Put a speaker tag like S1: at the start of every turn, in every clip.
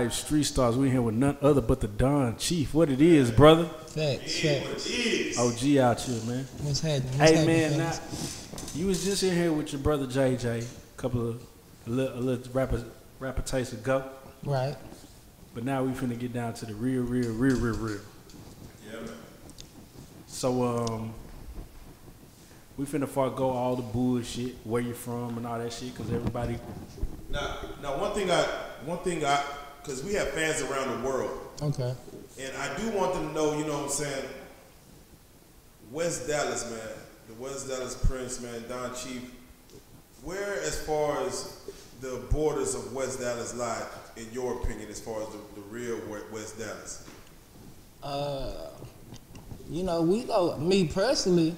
S1: live street stars. We here with none other but the Don Chief. What it is, brother?
S2: Facts, facts.
S1: OG out here, man.
S2: What's happening? What's
S1: Hey
S2: happening,
S1: man, now you was just in here with your brother JJ. A couple of a little, a little rapper rapper taste ago,
S2: Right.
S1: but now we finna get down to the real, real, real, real, real.
S3: Yeah, man.
S1: So um, we finna forego all the bullshit, where you from and all that shit, cause everybody.
S3: Now, now one thing I, one thing I, because we have fans around the world,
S2: Okay.
S3: and I do want them to know, you know what I'm saying. West Dallas, man, the West Dallas Prince, man, Don Chief. Where, as far as the borders of West Dallas lie, in your opinion, as far as the, the real West Dallas?
S2: Uh, you know, we go. Me personally,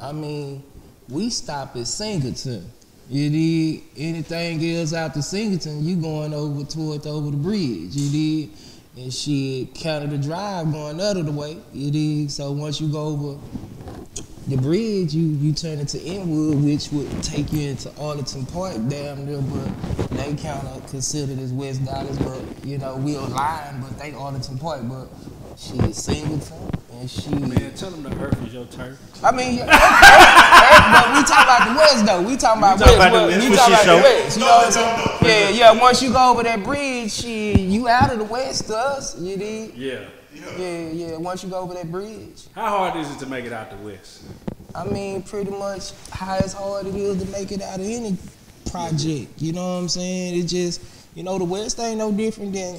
S2: I mean, we stop at Singleton. You did anything else out to Singleton, you going over toward over the bridge. You did, and shit, the Drive going the way. You did. So once you go over the bridge, you you turn into Inwood, which would take you into Arlington Park, damn near, but they kind of considered as West Dallas, but you know we a line, but they Arlington Park, but she Singleton and she.
S1: Man, tell them the earth is your turf.
S2: I mean, but we talking about the West though. We talking about
S1: We talking
S2: West.
S1: about the West
S2: we talking about the West. You know what I'm saying? Yeah, yeah. Once you go over that bridge, shit, you out of the West to us. You did.
S1: Yeah.
S2: Yeah, yeah. Once you go over that bridge.
S1: How hard is it to make it out the west?
S2: I mean, pretty much how as hard it is to make it out of any project. You know what I'm saying? It just, you know, the West ain't no different than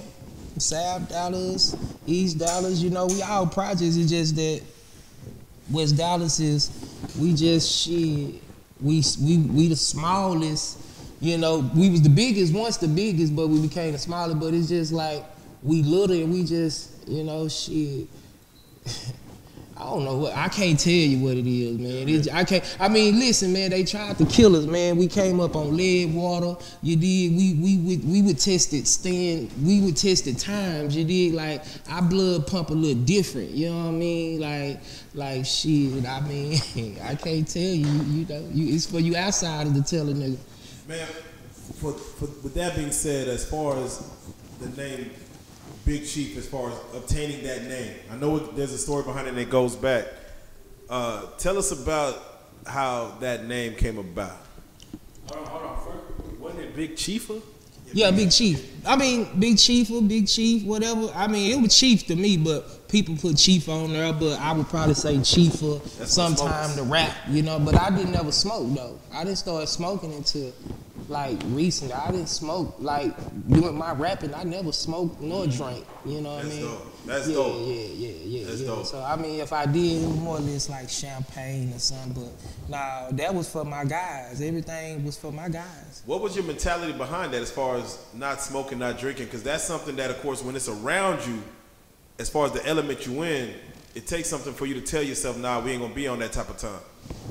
S2: South Dallas, East Dallas. You know, we all projects. It's just that West Dallas is, we just shit. We we we the smallest. You know, we was the biggest once the biggest, but we became the smallest. But it's just like we little and we just, you know, shit. I don't know what I can't tell you what it is, man. It's, I can't. I mean, listen, man. They tried to kill us, man. We came up on lead water. You did. We we we would test it. Stand. We would test it times. You did. Like our blood pump a little different. You know what I mean? Like like shit. I mean, I can't tell you. You know. You, it's for you outsiders to tell a nigga.
S3: Man, for, for, with that being said, as far as the name Big Chief, as far as obtaining that name, I know it, there's a story behind it that goes back. Uh, tell us about how that name came about.
S1: Hold on, hold on. First, wasn't it Big Chiefa?
S2: Yeah, Big Chief. I mean, Big Chief or Big Chief, whatever. I mean, it was Chief to me, but people put Chief on there. But I would probably say Chief for
S3: That's
S2: sometime to rap, you know. But I didn't ever smoke though. I didn't start smoking until like recent. I didn't smoke like doing my rapping. I never smoked nor mm-hmm. drank. You know what
S3: That's
S2: I mean?
S3: dope. That's
S2: yeah,
S3: dope.
S2: Yeah, yeah, yeah,
S3: That's
S2: yeah.
S3: dope.
S2: So I mean, if I did, it was more or less like champagne or something. But nah, that was for my guys. Everything was for my guys.
S3: What was your mentality behind that as far as not smoking, not drinking? Because that's something that, of course, when it's around you, as far as the element you in, it takes something for you to tell yourself, nah, we ain't gonna be on that type of time.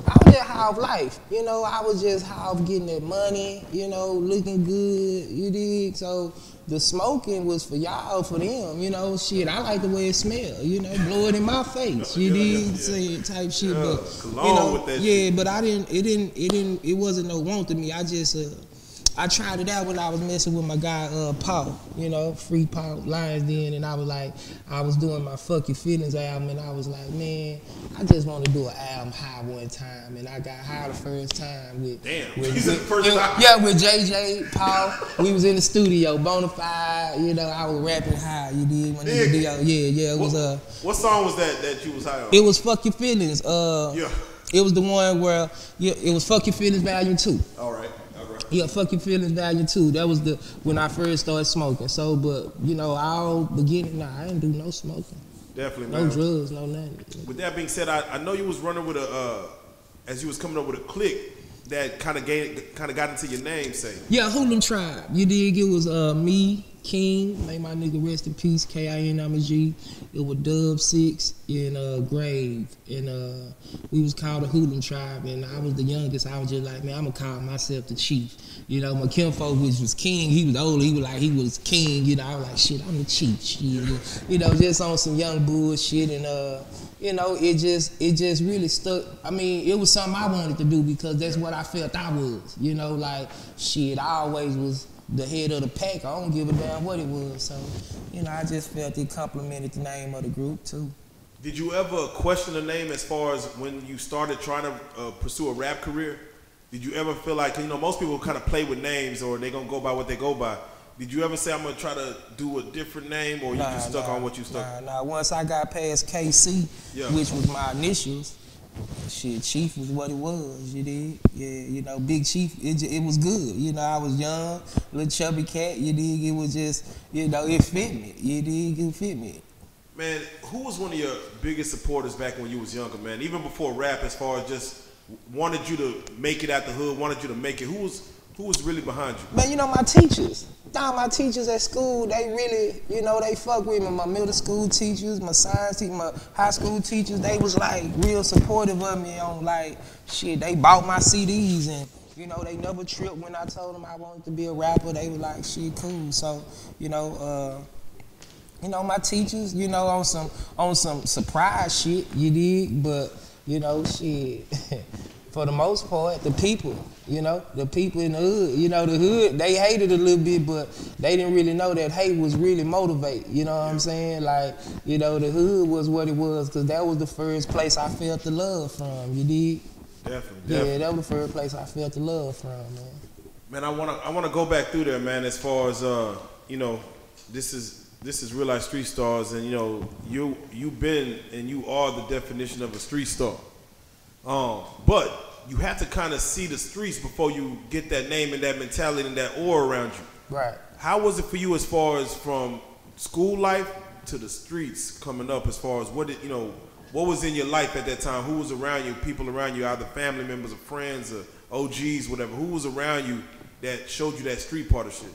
S2: I was just high off life. You know, I was just high off getting that money, you know, looking good, you dig? So the smoking was for y'all, for them, you know, shit. I like the way it smell, you know, blow it in my face, you
S3: Yeah,
S2: dig?
S3: yeah,
S2: type shit,
S3: Yeah,
S2: but you know, yeah,
S3: shit.
S2: but I didn't, it didn't, it didn't, it wasn't no want to me. I just, uh, I tried it out when I was messing with my guy uh, Paul, you know, Free Paul Lions Den, and I was like, I was doing my Fuck Your Feelings album, and I was like, man, I just want to do an album high one time, and I got high the first time with,
S3: Damn.
S2: with,
S3: said
S2: with-
S3: first
S2: yeah,
S3: time?
S2: yeah, with JJ Paul. we was in the studio, Bonafide, you know, I was rapping high. You did when
S3: Nigga.
S2: the yeah, yeah, it was
S3: what,
S2: uh,
S3: what song was that that you was high on?
S2: it was Fuck Your Feelings. Uh,
S3: yeah.
S2: it was the one where yeah, it was Fuck Your Feelings Volume Two.
S3: All right.
S2: Yeah, fuck your feelings value too. That was the when I first started smoking. So, but you know, all beginning, nah, I didn't do no smoking,
S3: Definitely,
S2: no
S3: man.
S2: drugs, no nothing.
S3: With that being said, I, I know you was running with a uh, as you was coming up with a click that kind of kind of got into your name, say.
S2: Yeah, Hoolum Tribe. You dig? It was uh, me, King, may my nigga rest in peace, K I N I'm a G. It was Dub Six and uh, Grave, and uh, we was called the Hoolum Tribe, and I was the youngest. I was just like, man, I'm gonna call myself the chief. You know, my kinfolk which was king. He was older. He was like, he was king. You know, I was like, shit, I'm the chief. Shit. You know, just on some young bullshit, and uh, you know, it just it just really stuck. I mean, it was something I wanted to do because that's what I felt I was. You know, like shit, I always was the head of the pack. I don't give a damn what it was. So, you know, I just felt it complimented the name of the group too.
S3: Did you ever question the name as far as when you started trying to uh, pursue a rap career? Did you ever feel like you know most people kind of play with names or they gonna go by what they go by? Did you ever say I'm gonna try to do a different name or you just stuck
S2: nah,
S3: on what you stuck?
S2: Nah, nah. Once I got past KC,
S3: Yeah.
S2: which was my initials, shit, Chief was what it was. You did, yeah. You know, Big Chief. It it was good. You know, I was young, little chubby cat. You dig? It was just, you know, it fit me. You dig? It fit me.
S3: Man, who was one of your biggest supporters back when you was younger, man? Even before rap, as far as just wanted you to make it out the hood, wanted you to make it. Who was who was really behind you?
S2: Man, you know my teachers. Now my teachers at school, they really, you know, they fuck with me. My middle school teachers, my science teachers, my high school teachers, they was like real supportive of me on like shit. They bought my CDs and you know they never tripped when I told them I wanted to be a rapper. They were like, shit, cool. So you know, uh, you know my teachers, you know, on some on some surprise shit, you dig, but you know, shit. For the most part, the people, you know, the people in the hood, you know, the hood, they hated a little bit, but they didn't really know that hate was really motivate. You know what I'm saying? Like, you know, the hood was what it was, cause that was the first place I felt the love from. You did?
S3: Definitely,
S2: Yeah, that was the first place I felt the love from, man.
S3: Man, I wanna I wanna go back through there, man. As far as uh, you know, this is this is real life street stars, and you know you you've been and you are the definition of a street star. Um, but you have to kind of see the streets before you get that name and that mentality and that aura around you.
S2: Right.
S3: How was it for you as far as from school life to the streets coming up? As far as what did you know? What was in your life at that time? Who was around you? People around you, either family members or friends or OGs, whatever. Who was around you that showed you that street part of shit?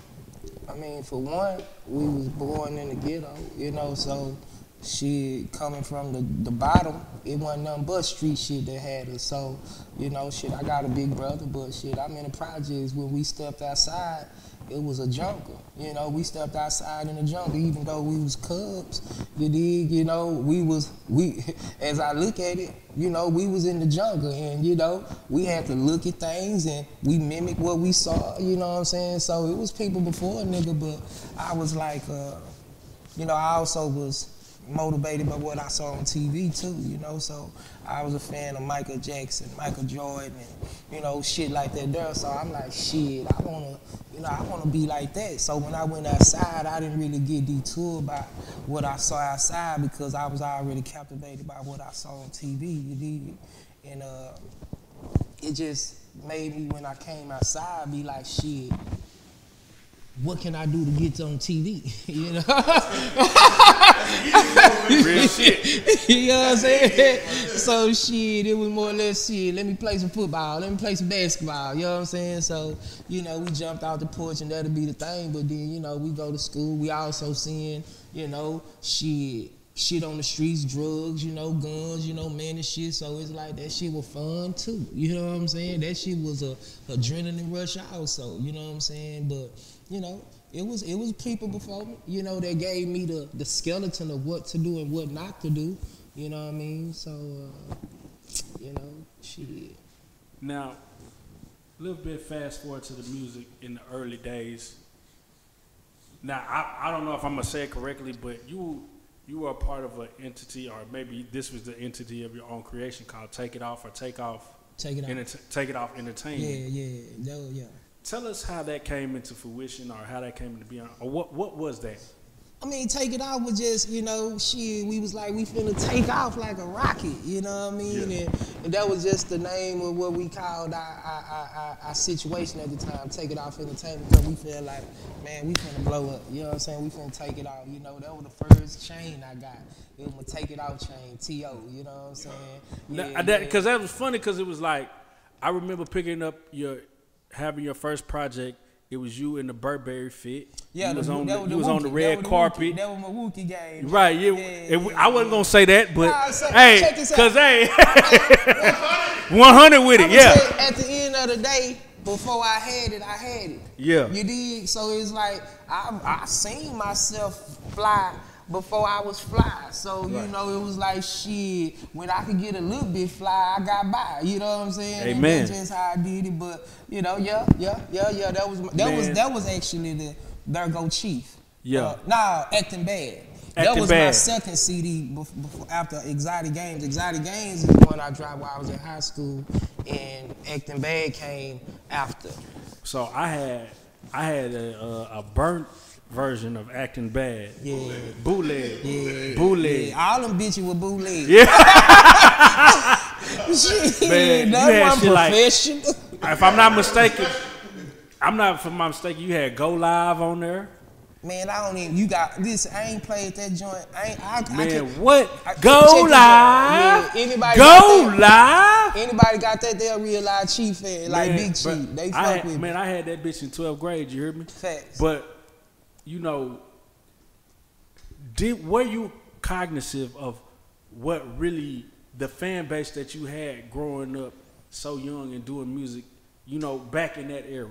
S2: I mean, for one, we was born in the ghetto, you know, so shit coming from the, the bottom, it wasn't nothing but street shit that had us. So, you know, shit, I got a big brother, but shit, I'm in the projects when we stepped outside, it was a jungle. You know, we stepped outside in the jungle, even though we was cubs. You dig? You know, we was we. As I look at it, you know, we was in the jungle, and you know, we had to look at things and we mimic what we saw. You know what I'm saying? So it was people before nigga, but I was like, uh, you know, I also was motivated by what I saw on TV too, you know. So I was a fan of Michael Jackson, Michael Jordan, and you know, shit like that there. So I'm like, shit, I wanna, you know, I wanna be like that. So when I went outside, I didn't really get detoured by what I saw outside because I was already captivated by what I saw on TV, you dig? And uh, it just made me when I came outside be like, shit. What can I do to get on TV? you know,
S3: Real shit.
S2: you know what I'm saying? So shit, it was more or less shit. Let me play some football. Let me play some basketball. You know what I'm saying? So you know, we jumped out the porch and that'll be the thing. But then you know, we go to school. We also seeing you know shit. Shit on the streets, drugs, you know, guns, you know, man and shit. So it's like that shit was fun too. You know what I'm saying? That shit was a adrenaline rush also. You know what I'm saying? But you know, it was it was people before me, you know, that gave me the the skeleton of what to do and what not to do. You know what I mean? So, uh, you know, shit.
S1: Now, a little bit fast forward to the music in the early days. Now, I, I don't know if I'm gonna say it correctly, but you you were a part of an entity, or maybe this was the entity of your own creation called Take It Off or Take Off,
S2: Take it off.
S1: Enter- Take It Off Entertainment.
S2: Yeah, yeah, no, yeah.
S1: Tell us how that came into fruition, or how that came into being, or what what was that?
S2: I mean, take it off was just, you know, shit. We was like, we finna take off like a rocket, you know what I mean?
S3: Yeah.
S2: And, and that was just the name of what we called our, our, our, our, situation at the time, take it off entertainment, because we feel like, man, we finna blow up. You know what I'm saying? We finna take it off. You know, that was the first chain I got. It was my take it off chain, T.O. You know what I'm saying?
S1: Now,
S2: Yeah,
S1: that
S2: yeah.
S1: because that was funny because it was like I remember picking up your having your first project. It was you in the Burberry fit.
S2: Yeah,
S1: you was on the,
S2: was
S1: was on the red
S2: That
S1: carpet.
S2: Wookiee. That was my Wookiee game.
S1: Right, yeah.
S2: Yeah, yeah,
S1: I wasn't gonna say that, but
S2: Nah, say-
S1: hey,
S2: check this out.
S1: cause hey, one hundred with it, yeah,
S2: you, At the end of the day, before I had it, I had it.
S1: yeah.
S2: You did. So it's like I I seen myself fly before I was fly. So, you know, it was like shit. When I could get a little bit fly, I got by. You know what I'm saying? And That's just how I did it. But, you know, yeah, yeah, yeah, yeah. That was that was that was actually the There Go Chief.
S1: Yeah.
S2: Uh, nah, acting bad.
S1: Acting that
S2: was my second CD bef- before, after Exotic Games. Exotic Games is the one I dropped while I was in high school, and Acting Bad came after.
S1: So I had I had a, a, a burnt version of acting bad.
S2: Yeah.
S1: Bootleg.
S2: Yeah,
S1: Bootleg.
S2: yeah, all them bitches were bootleg.
S1: Yeah.
S2: Shit,
S1: Man, you
S2: that
S1: had
S2: wasn't
S1: like- If I'm not mistaken, I'm not if I'm not mistaken. You had Go Live on there.
S2: Man, I don't even. You got this. I ain't played that joint. I ain't. I, I
S1: Man,
S2: can,
S1: what?
S2: I-
S1: Go
S2: check this out.
S1: live.
S2: Yeah, anybody
S1: Go
S2: got
S1: live.
S2: Anybody got that? They'll realize Chief fan, like
S1: Man,
S2: Big Chief.
S1: but
S2: They
S1: I
S2: fuck
S1: had,
S2: with
S1: man,
S2: me.
S1: I had that bitch in 12th grade. You hear me?
S2: Facts.
S1: But you know, did were you cognizant of what really the fan base that you had growing up so young and doing music? You know, back in that era.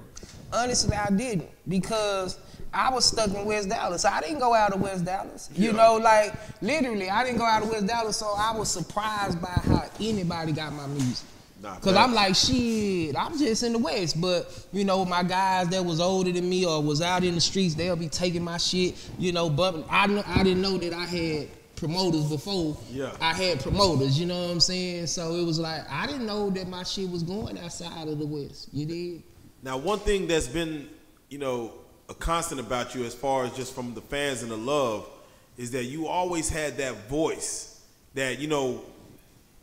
S2: Honestly, I didn't because I was stuck in West Dallas. I didn't go out of West Dallas. You know, like literally, I didn't go out of West Dallas, so I was surprised by how anybody got my music.
S3: Nah,
S2: Cause
S3: facts.
S2: I'm like, shit, I'm just in the West, but you know, my guys that was older than me or was out in the streets, they'll be taking my shit, you know, But I kn- I didn't know that I had promoters before.
S3: Yeah.
S2: I had promoters, you know what I'm saying? So it was like I didn't know that my shit was going outside of the West. You did?
S3: Now, one thing that's been, you know, a constant about you as far as just from the fans and the love is that you always had that voice that, you know,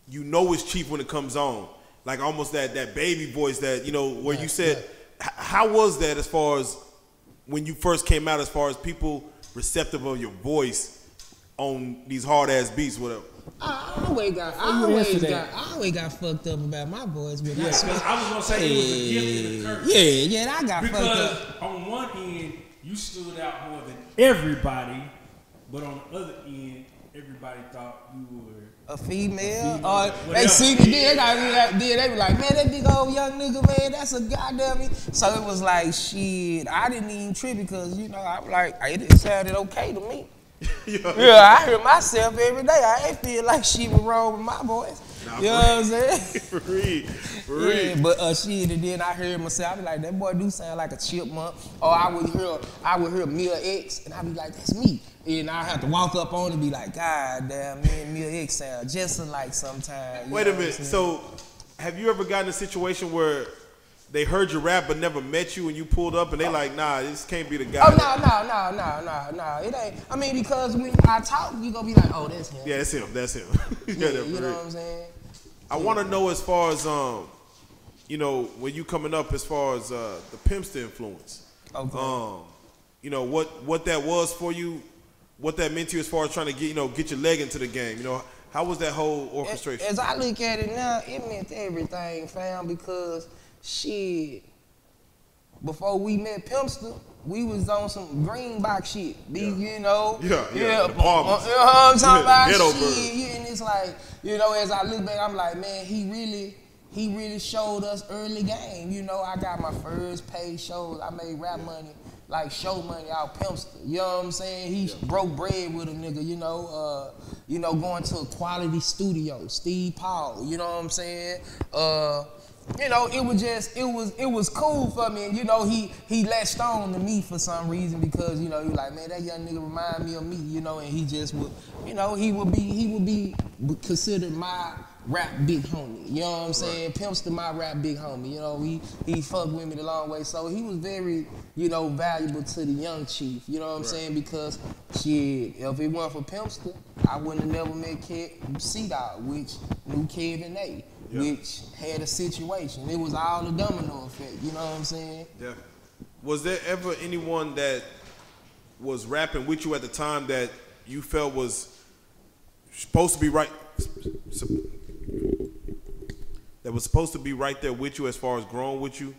S3: you know is cheap when it comes on. Like almost that that baby voice that, you know, where
S2: Yeah,
S3: you said h- how was that as far as when you first came out as far as people receptive of your voice on these hard ass beats, whatever.
S2: I always got, I always got. I always got fucked up about my voice, but I swear-
S1: I was gonna say it was a gift and a curse.
S2: yeah, yeah, I got fucked
S1: Because
S2: up.
S1: on one end, you stood out more than everybody, but on the other end, everybody thought you were.
S2: A female,
S1: female,
S2: or they see me, then they got me like, then they be like, man, that big old young nigga, man, that's a goddamn. me." So it was like, shit, I didn't even trip because you know I'm like, it sounded okay to me. Yeah, I hear myself every day. I ain't feel like she was wrong with my voice.
S3: Nah,
S2: you know what I'm saying?
S3: For real. For
S2: Yeah, but uh, shit, and then I heard myself. I be like, that boy do sound like a chipmunk. Or I would hear, I would hear Mia X, and I be like, that's me. And I have to walk up on it and be like, God damn, me and Mia X sound just alike sometimes.
S3: Wait a minute. So, have you ever gotten a situation where they heard your rap but never met you and you pulled up and they like, nah, this can't be the guy.
S2: Oh no no no no no no! It ain't. I mean, because when I talk, you gonna be like, oh, that's him.
S3: Yeah, that's him. That's him. yeah,
S2: Yeah,
S3: that
S2: you know what I'm saying?
S3: I want to know as far as um, you know, when you coming up as far as uh, the Pimpster influence.
S2: Okay.
S3: Um, you know what what that was for you, what that meant to you as far as trying to get you know get your leg into the game. You know, how was that whole orchestration?
S2: As I look at it now, it meant everything, fam, because shit. Before we met Pimpster, we was on some green box shit. Be, You know?
S3: Yeah, yeah, the
S2: uh, You know what I'm talking
S3: Yeah,
S2: about? Shit, yeah, and it's like, you know, as I look back, I'm like, man, he really, he really showed us early game. You know, I got my first paid shows. I made rap money, like show money out Pimpster. You know what I'm saying? He broke bread with a nigga, you know, uh, you know, going to a quality studio, Steve Paul, you know what I'm saying? Uh, you know, it was just it was it was cool for me. And, you know, he he latched on to me for some reason because you know he was like, man, that young nigga remind me of me. You know, and he just would, you know, he would be he would be considered my rap big homie. You know what I'm saying? Pimpster my rap big homie. You know, he he fucked with me the long way. So he was very you know valuable to the young chief. You know what I'm saying? Because shit, if it weren't for Pimpster, I wouldn't have never met Kev C Dog, which knew Kevin A
S3: Yeah.
S2: which had a situation. It was all a domino effect. You know what I'm saying?
S3: Yeah. Was there ever anyone that was rapping with you at the time that you felt was supposed to be right? That was supposed to be right there with you as far as growing with you?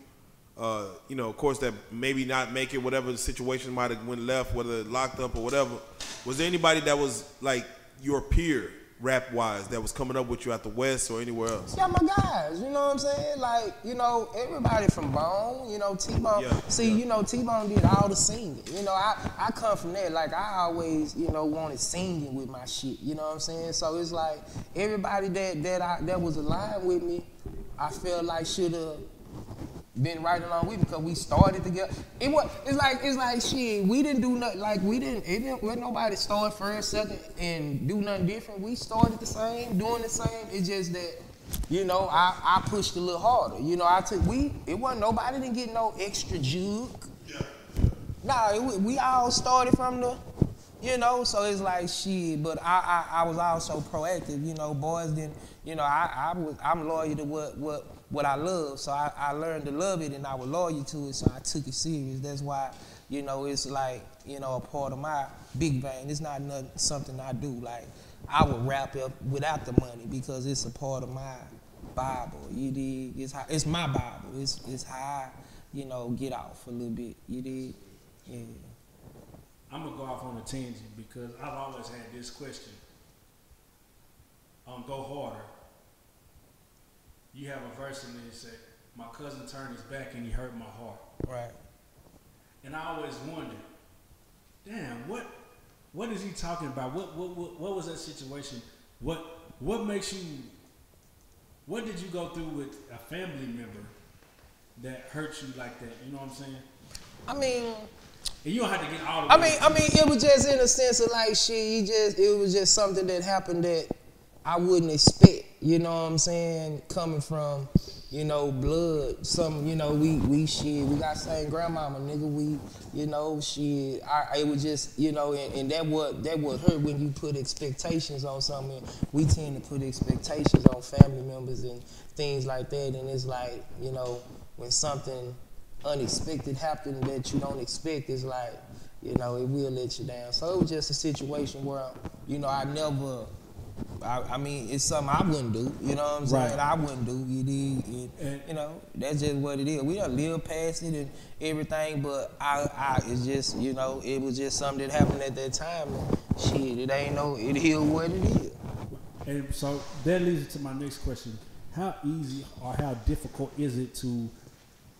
S3: Uh, you know, of course, that maybe not make it, whatever the situation might have went left, whether locked up or whatever. Was there anybody that was like your peer rap wise that was coming up with you at the West or anywhere else?
S2: Yeah, my guys, you know what I'm saying? Like, you know, everybody from Bone, you know, T-Bone.
S3: Yeah,
S2: See,
S3: yeah.
S2: you know, T-Bone did all the singing. You know, I, I come from there. Like, I always, you know, wanted singing with my shit. You know what I'm saying? So it's like everybody that that I that was aligned with me, I feel like should have been right along with me because we started together. It was it's like it's like shit. We didn't do nothing like we didn't it didn't let nobody start first, second, and do nothing different. We started the same, doing the same. It's just that, you know, I, I pushed a little harder. You know, I took we it wasn't nobody didn't get no extra juke. Yeah. Nah, it, we all started from the, you know, so it's like shit. But I, I, I was also proactive. You know, boys didn't, you know, I, I was, I'm loyal to what, what, what I love. So I, I learned to love it, and I was loyal to it. So I took it serious. That's why, you know, it's like, you know, a part of my big vein. It's not nothing, something I do. Like I would rap up without the money because it's a part of my Bible. You dig? It's how, it's my Bible. It's, it's how I, you know, get off a little bit. You dig? Yeah.
S1: I'm gonna go off on a tangent because I've always had this question. On Go Harder, you have a verse in there that said, My cousin turned his back and he hurt my heart.
S2: Right.
S1: And I always wondered, damn, what what is he talking about? What what what, what was that situation? What what makes you what did you go through with a family member that hurt you like that? You know what I'm saying?
S2: I mean,
S1: And you don't have to get all the
S2: I mean, I mean, it was just in a sense of like shit. You just, it was just something that happened that I wouldn't expect. You know what I'm saying? Coming from, you know, blood. Some, you know, we we shit. We got same grandmama, nigga. We, you know, shit. I, it was just, you know, and, and that what that what hurt when you put expectations on something. We tend to put expectations on family members and things like that. And it's like, you know, when something unexpected happen that you don't expect it's like, you know, it will let you down. So it was just a situation where, you know, I never, I, I mean, it's something I wouldn't do. You know what I'm saying?
S1: Right.
S2: I wouldn't do. You did, it, you know, that's just what it is. We don't live past it and everything, but I, I, it's just, you know, it was just something that happened at that time. Shit, it ain't no, it is what it is.
S1: And so that leads to my next question. How easy or how difficult is it to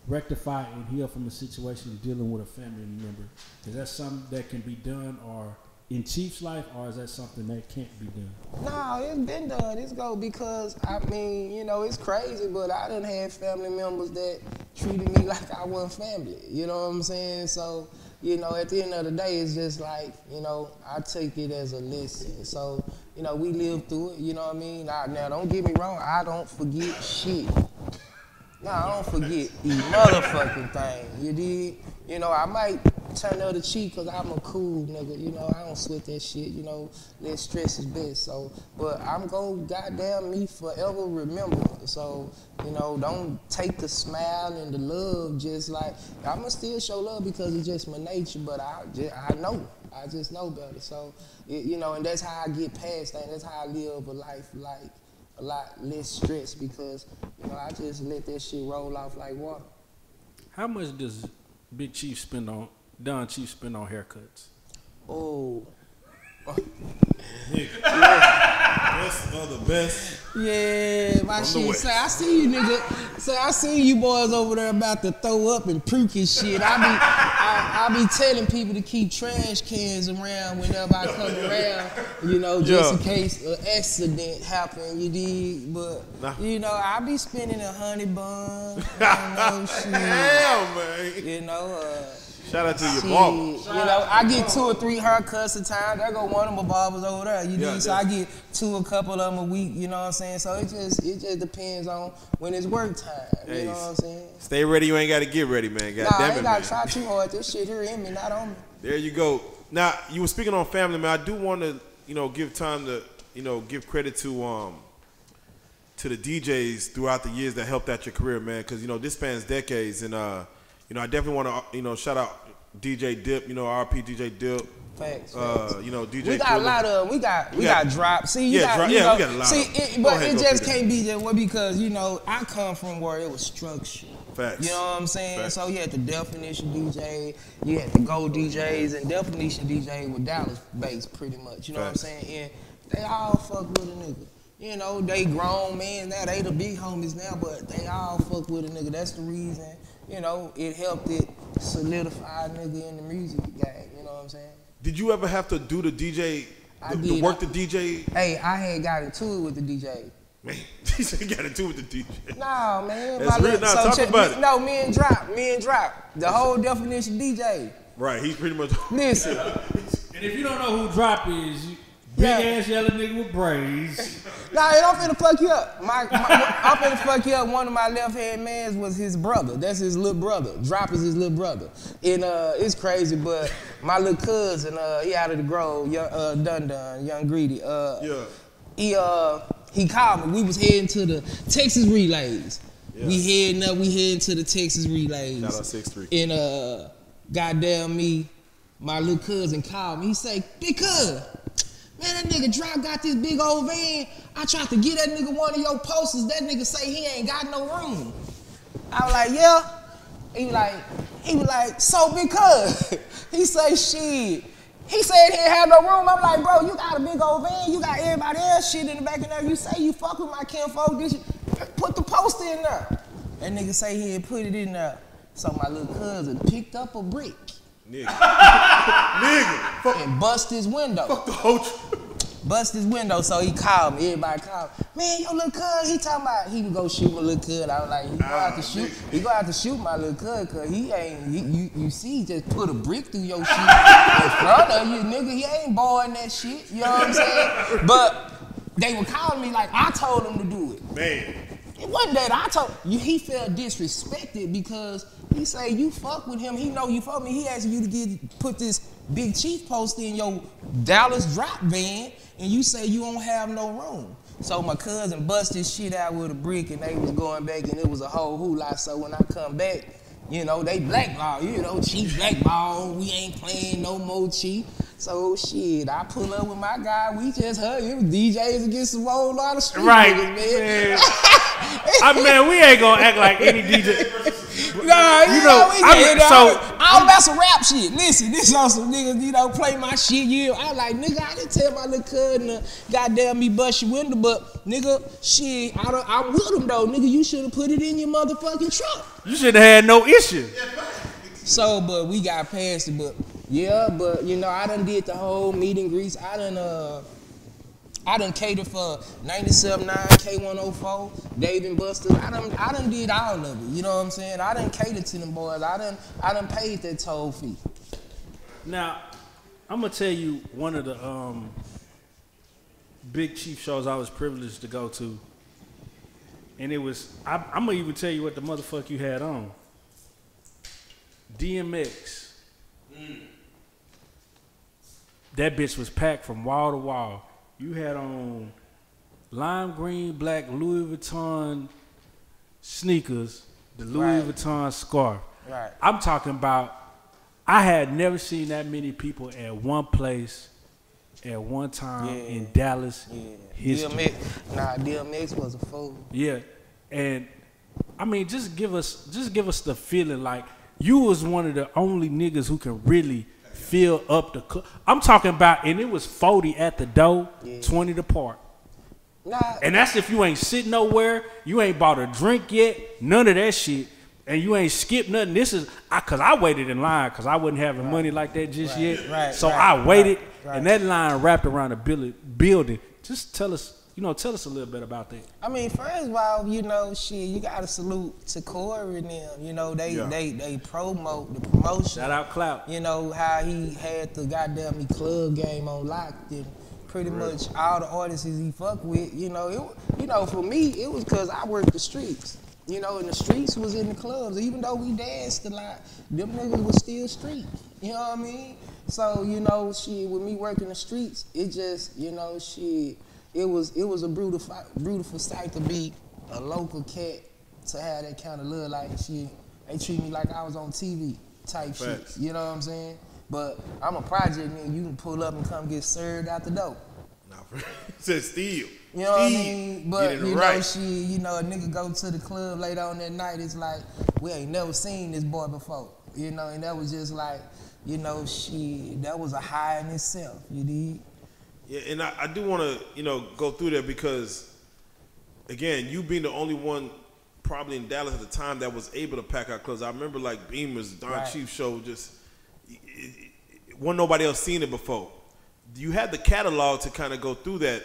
S1: rectify and heal from a situation of dealing with a family member? Is that something that can be done or in Chief's life or is that something that can't be done?
S2: No, it's been done. It's go because I mean, you know, it's crazy, but I done had family members that treated me like I wasn't family. You know what I'm saying? So, you know, at the end of the day, it's just like, you know, I take it as a lesson. So, you know, we live through it. You know what I mean? I, now, don't get me wrong. I don't forget shit. No, I don't forget the motherfucking thing. You did? You know, I might turn the other cheek because I'm a cool nigga. You know, I don't sweat that shit. You know, less stress is best. So, but I'm going to goddamn me forever remember. So, you know, don't take the smile and the love just like, I'm going to still show love because it's just my nature, but I, just, I know. I just know better. So, it, you know, and that's how I get past that. That's how I live a life like a lot less stress because you know I just let that shit roll off like water.
S1: How much does Big Chief spend on Don Chief spend on haircuts?
S2: Oh,
S3: Best of the best.
S2: yeah, my shit.
S3: West.
S2: Say I see you nigga. Say I see you boys over there about to throw up and puke and shit. I be I, I be telling people to keep trash cans around whenever I come around. You know, just in case an accident happen. You did, but
S3: Nah.
S2: you know I be spending a hundred buns. You know,
S3: man.
S2: You know. Uh,
S3: Shout out to your barber.
S2: You know, I get two or three haircuts a time. There go one of my barbers over there. You
S3: Yeah,
S2: so I get two, a couple of them a week. You know what I'm saying? So it just, it just depends on when it's work time.
S3: Hey,
S2: You know what I'm saying?
S3: Stay ready, you ain't got to get ready, man. God
S2: Nah, I ain't
S3: it,
S2: gotta
S3: man.
S2: try too hard. This shit here in me, not on me.
S3: There you go. Now you were speaking on family, man. I do want to, you know, give time to, you know, give credit to um to the DJs throughout the years that helped out your career, man. Because you know this spans decades, and uh, you know I definitely want to, you know, shout out DJ Dip, you know, RP DJ Dip,
S2: Facts. facts.
S3: uh, you know, DJ.
S2: we got a lot of we got we,
S3: We
S2: got,
S3: got-
S2: drop. See, you
S3: yeah,
S2: got
S3: drop-
S2: you
S3: yeah,
S2: know,
S3: we got a lot
S2: see,
S3: of-
S2: it, but
S3: ahead,
S2: it just can't be that way because you know I come from where it was structured.
S3: Facts.
S2: You know what I'm saying?
S3: Facts.
S2: So you had the definition DJ, you had the Go DJs, and definition DJ with Dallas based pretty much. You know
S3: Facts.
S2: what I'm saying? And they all fuck with a nigga. You know, they grown men now, they the big homies now, but they all fuck with a nigga. That's the reason, you know, it helped it solidify nigga in the music game. You know what I'm saying?
S3: Did you ever have to do the DJ,
S2: I
S3: the, the work the DJ?
S2: Hey, I had got into it with the DJ.
S3: Man, DJ got to do with the DJ.
S2: Nah, man.
S3: That's
S2: my
S3: real.
S2: look-
S3: Nah, talk about
S2: me,
S3: it.
S2: No, me and Drop, me and Drop. The whole definition DJ.
S3: Right, he's pretty much.
S2: Listen,
S1: And if you don't know who Drop is, you,
S2: Yeah.
S1: big ass yellow nigga with braids.
S2: nah, it don't finna fuck you up. My, my, I'm finna fuck you up. One of my left hand mans was his brother. That's his little brother. Drop is his little brother. And uh, it's crazy, but my little cousin, uh, he out of the Grove, young, uh, Dun Dun, Young Greedy. Uh,
S3: Yeah.
S2: he uh he called me. We was heading to the Texas relays. Yeah. We heading up. We heading to the Texas relays.
S3: Shout out 6'3".
S2: And uh, goddamn me, my little cousin called me. He say, "Big cuz, man, that nigga Drop got this big old van. I tried to get that nigga one of your posters. That nigga say he ain't got no room." I was like, "Yeah." He was like, he was like, "So cuz." he say, "Shit." He said he have no room. I'm like, bro, you got a big old van. You got everybody else shit in the back of there. You say you fuck with my kinfolk. This. Put the poster in there. That nigga say he had put it in there. So my little cousin picked up a brick
S3: Nigga. Nigga. Fuck,
S2: and bust his window.
S3: fuck the whole.
S2: Bust his window. So he called me. Everybody called. Man, your little cuz, he talking about he would go shoot my little cuz. I was like, he go out to ah, shoot. He go out to shoot my little cuz, cause he ain't. He, you, you see, he just put a brick through your shit in front of you, nigga. He ain't boring that shit. You know what I'm saying? But they were calling me like I told him to do it.
S3: Man.
S2: It wasn't that I told you. He felt disrespected because he say you fuck with him. He know you fuck me. He asked you to get put this big chief poster in your Dallas drop van, and you say you don't have no room. So my cousin bust his shit out with a brick, and they was going back, and it was a whole hula. So when I come back, you know they blackball. You know chief blackball. We ain't playing no more chief. So shit, I pull up with my guy. We just heard it was DJs against a whole lot of street
S1: right,
S2: niggas,
S1: man. I man, we ain't gonna act like any DJ.
S2: Nah, you,
S1: You
S2: know,
S1: know,
S2: we
S1: I'm-
S2: get,
S1: so-
S2: so I don't about some rap shit. Listen, this on some niggas, you know, play my shit. Yeah, I like nigga. I didn't tell my little cousin to goddamn me bust your window, but nigga, shit, I don't. I'm with him though, nigga. You should have put it in your motherfucking truck.
S1: You should have had no issue.
S2: So, but we got past it. But yeah, but you know, I done did the whole meet and greets. I done uh. I done catered for 97.9, K104, Dave and Buster. I done, I done did all of it. You know what I'm saying? I done catered to them boys. I done, I done paid that toll fee.
S1: Now, I'm gonna tell you one of the um, big chief shows I was privileged to go to, and it was. I, I'm gonna even tell you what the motherfucker you had on. DMX. That bitch was packed from wall to wall. You had on lime green black Louis Vuitton sneakers, the Louis
S2: Right.
S1: Vuitton scarf.
S2: Right.
S1: I'm talking about. I had never seen that many people at one place at one time
S2: Yeah.
S1: in Dallas
S2: Yeah.
S1: history.
S2: DMX, nah, DMX was a fool.
S1: Yeah, and I mean, just give us, just give us the feeling like you was one of the only niggas who can really fill up the. Cl- I'm talking about, and it was 40 at the door,
S2: Yeah.
S1: 20 to park.
S2: Nah,
S1: And that's if you ain't sitting nowhere, you ain't bought a drink yet, none of that shit, and you ain't skipped nothing. This is I, cause I waited in line because I wasn't having money like that just
S2: Right,
S1: yet.
S2: right,
S1: so
S2: right,
S1: I waited,
S2: right, right.
S1: and that line wrapped around the. Building. Just tell us, you know, tell us a little bit about that.
S2: I mean, first of all, you know, shit, you gotta salute to Corey and them. You know, they
S3: Yeah.
S2: they they promote the promotion.
S1: Shout out Clout.
S2: You know how he had the goddamn me club game on lock. And pretty much all the artists he fuck with. You know, it, you know, for me, it was cause I worked the streets. You know, and the streets was in the clubs. Even though we danced a lot, them niggas was still street. You know what I mean? So you know, shit, with me working the streets, it just, you know, shit, it was it was a brutal, beautiful sight to be a local cat to have that kind of love. Like shit, they treat me like I was on TV type
S3: Facts.
S2: shit. You know what I'm saying? But I'm a project nigga. You can pull up and come get served out the door.
S3: Nah, said Steve.
S2: You know what I mean? But you know, she, you know, a nigga go to the club later on that night. It's like we ain't never seen this boy before. You know, and that was just like, you know, she. That was a high in itself. You dig?
S3: Yeah, and I, I do want to, you know, go through there because, again, you being the only one probably in Dallas at the time that was able to pack out clothes. I remember like Beamer's Don
S2: Right.
S3: Chief show just, it, it, it- wasn't nobody else seen it before. You had the catalog to kind of go through that.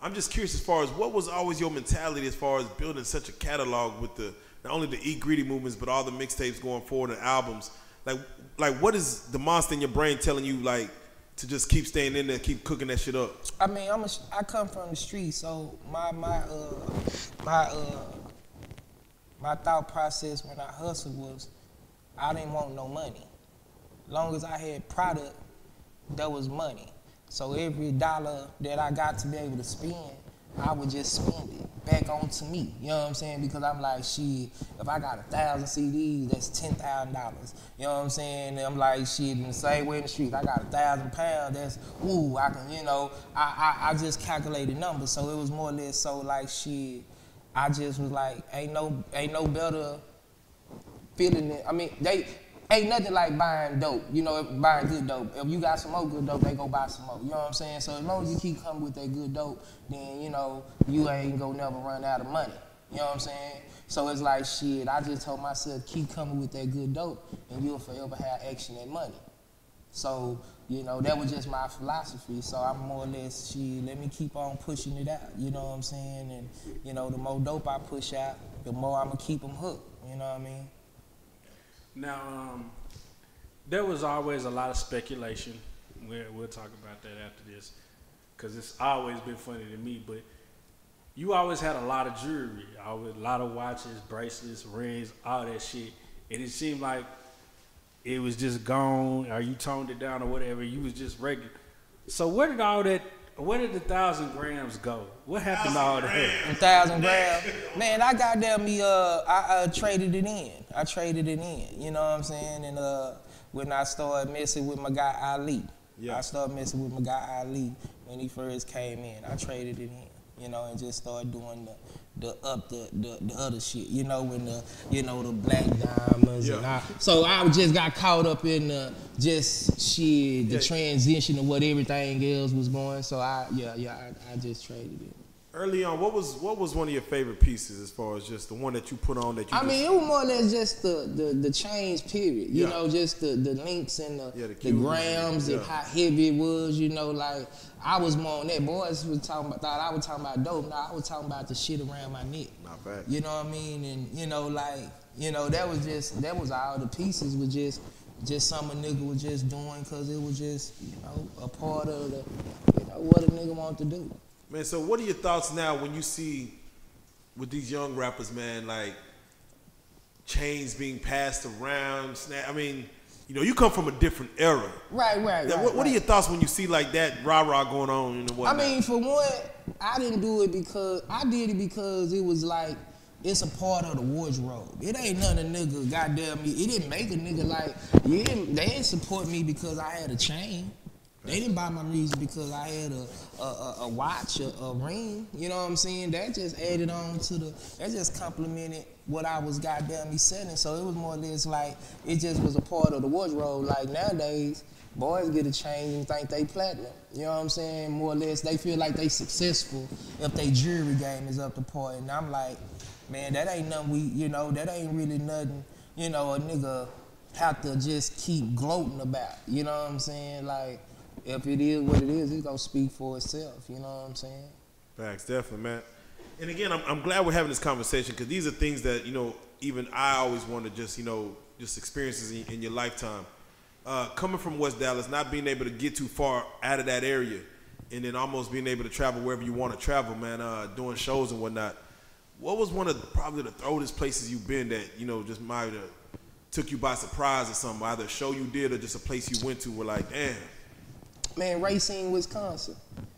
S3: I'm just curious as far as what was always your mentality as far as building such a catalog with the not only the Eat Greedy movements but all the mixtapes going forward and albums. Like, like what is the monster in your brain telling you like to just keep staying in there, keep cooking that shit up?
S2: I mean, I'm a, I come from the street, so my my uh my uh my thought process when I hustled was I didn't want no money. Long as I had product, that was money. So every dollar that I got to be able to spend, I would just spend it back onto me. You know what I'm saying? Because I'm like, shit, if I got a thousand CDs, that's ten thousand dollars. You know what I'm saying? And I'm like, shit, in the same way in the street, I got a thousand pounds, that's ooh, I can, you know, I, I, I just calculated numbers. So it was more or less so like shit. I just was like, ain't no ain't no better feeling it. I mean, they ain't nothing like buying dope. You know, buying good dope. If you got some more good dope, they go buy some more. You know what I'm saying? So as long as you keep coming with that good dope, then you know you ain't gonna never run out of money. You know what I'm saying? So it's like shit. I just told myself keep coming with that good dope, and you'll forever have action and money. So, you know, that was just my philosophy. So I'm more or less, she let me keep on pushing it out. You know what I'm saying? And, you know, the more dope I push out, the more I'm going to keep them hooked. You know what I mean?
S1: Now, um, there was always a lot of speculation. We'll, we'll talk about that after this, because it's always been funny to me. But you always had a lot of jewelry, always a lot of watches, bracelets, rings, all that shit, and it seemed like it was just gone, or you toned it down, or whatever. You was just regular. So where did all that? Where did the thousand grams go? What happened to all that?
S2: A thousand grams. Man, I got them me, uh, I uh, traded it in. I traded it in. You know what I'm saying? And uh, when I started messing with my guy Ali,
S3: Yeah.
S2: I started messing with my guy Ali when he first came in. I traded it in. You know, and just started doing the, the up the, the the other shit. You know, when the you know the black diamonds and
S3: Yeah.
S2: I, so I just got caught up in the just shit, the
S3: Yeah.
S2: transition of what everything else was going. So I yeah yeah I, I just traded it.
S3: Early on, what was what was one of your favorite pieces as far as just the one that you put on that you?
S2: I
S3: just,
S2: mean, it was more or less just the the, the change period. You
S3: Yeah.
S2: know, just the, the links and the,
S3: Yeah, the
S2: the, grams and how heavy it was. You know, like I was more on that. Boys was talking about thought I was talking about dope. Now I was talking about the shit around my neck.
S3: Not bad.
S2: You know what I mean? And you know, like you know, that was just that was all the pieces was just just something a nigga was just doing because it was just you know a part of the you know what a nigga want to do.
S3: Man, so what are your thoughts now when you see with these young rappers, man, like chains being passed around? Snap. I mean, you know, you come from a different era.
S2: Right, right,
S3: Now,
S2: right.
S3: what, what are your thoughts when you see like that rah rah going on and whatnot?
S2: I mean, for one, I didn't do it because I did it because it was like it's a part of the wardrobe. It ain't nothing a nigga goddamn me. It didn't make a nigga like didn't, they didn't support me because I had a chain. They didn't buy my music because I had a a, a, watch, a, a ring. You know what I'm saying? That just added on to the. That just complimented what I was goddamn me selling. So it was more or less like it just was a part of the wardrobe. Like nowadays, boys get a chain and think they platinum. You know what I'm saying? More or less, they feel like they successful if they jewelry game is up to par. And I'm like, man, that ain't nothing we, you know, that ain't really nothing, you know, a nigga have to just keep gloating about. You know what I'm saying? Like, if it is what it is, it's gonna speak for itself. You know what I'm saying?
S3: Facts, definitely, man. And again, I'm, I'm glad we're having this conversation because these are things that you know even I always want to just you know just experiences in, in your lifetime. Uh, coming from West Dallas, not being able to get too far out of that area, and then almost being able to travel wherever you want to travel, man. Uh, doing shows and whatnot. What was one of the, probably the throatest places you've been that you know just might have took you by surprise or something? Either a show you did or just a place you went to where like, damn,
S2: Man, Racine, Wisconsin.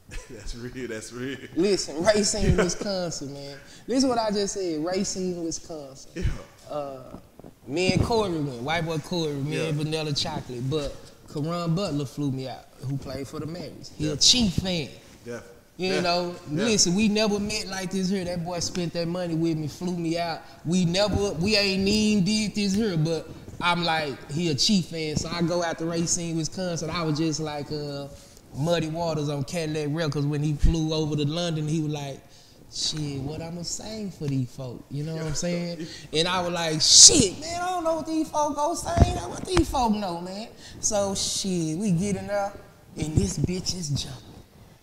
S3: that's real, that's real.
S2: Listen, Racine, Wisconsin, man. This is what I just said. Racine, Wisconsin.
S3: Yeah.
S2: Uh, me and Corey went. White boy Corey, me
S3: Yeah.
S2: and Vanilla Chocolate. But Caron Butler flew me out, who played for the Mavericks. He
S3: Yeah.
S2: a Chief fan.
S3: Definitely.
S2: You
S3: Yeah.
S2: know,
S3: Yeah.
S2: listen, we never met like this here. That boy spent that money with me, flew me out. We never, we ain't even did this here, but I'm like, he a Chief fan, so I go out to Racine, Wisconsin. I was just like, uh, Muddy Waters on Cadillac Records when he flew over to London. He was like, shit, what I'ma sing for these folk? You know what I'm saying? And I was like, shit, man, I don't know what these folk go sing. What these folk know, man? So shit, we get in there, and this bitch is jumping.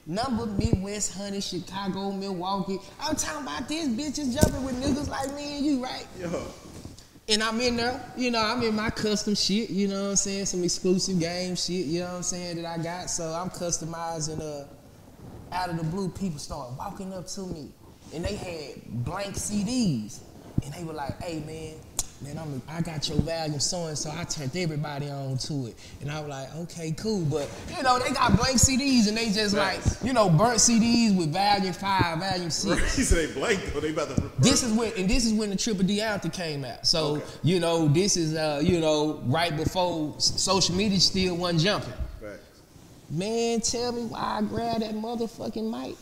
S2: Number Midwest, Honey, Chicago, Milwaukee. I'm talking about this bitch is jumping with niggas like me and you, right?
S3: Yo.
S2: And I'm in there, you know, I'm in my custom shit, you know what I'm saying? Some exclusive game shit, you know what I'm saying, that I got. So I'm customizing uh out of the blue, people start walking up to me. And they had blank CDs. And they were like, hey man, man, I'm I got your volume so and so. I turned everybody on to it. And I was like, okay, cool. But you know, they got blank CDs and they just like, you know, burnt CDs with volume five, volume six.
S3: He said they blank though. They about to.
S2: This is when and this is when the Triple D anthem came out. So
S3: Okay.
S2: you know this is uh you know right before social media still wasn't jumping.
S3: Facts.
S2: Man, tell me why I grabbed that motherfucking mic.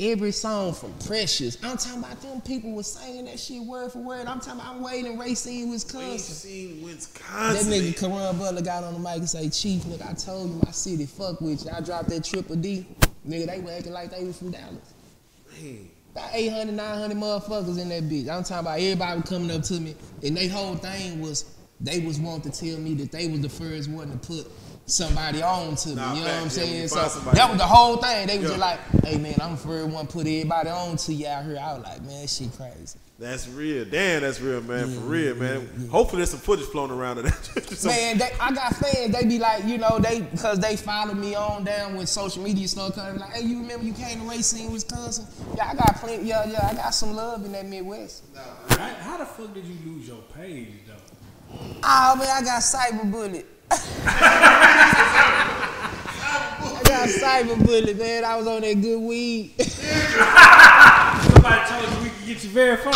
S2: Every song from Precious. I'm talking about them people was saying that shit word for word. I'm talking about I'm waiting Racine, Wisconsin.
S3: seen
S2: That nigga Caron Butler got on the mic and say, Chief, nigga, I told you my city fuck with you. I dropped that triple D. Nigga, they were acting like they was from Dallas.
S3: Man.
S2: About 800, 900 motherfuckers in that bitch. I'm talking about everybody coming up to me, and they whole thing was they was wanting to tell me that they was the first one to put somebody on to me.
S3: Nah,
S2: you know what I'm
S3: facts, yeah,
S2: saying? So
S3: find somebody-
S2: that was the whole thing. They was
S3: Yeah.
S2: just like, "Hey man, I'm for first one put everybody on to you out here." I was like, "Man, that shit crazy."
S3: That's real. Damn, that's real, man. For real, man. Hopefully, there's some footage floating around of that. Some-
S2: Man, they, I got fans. They be like, you know, they because they follow me on down when social media stuff coming. Like, hey, you remember you came to Racine, Wisconsin? Yeah, I got plenty. Yeah, yeah, I got some love in that Midwest.
S1: How, how the fuck did you lose your page though?
S2: Oh man, I got cyber bullet. I got cyber bullet, man. I was on that good weed.
S1: Somebody told you we could get you verified.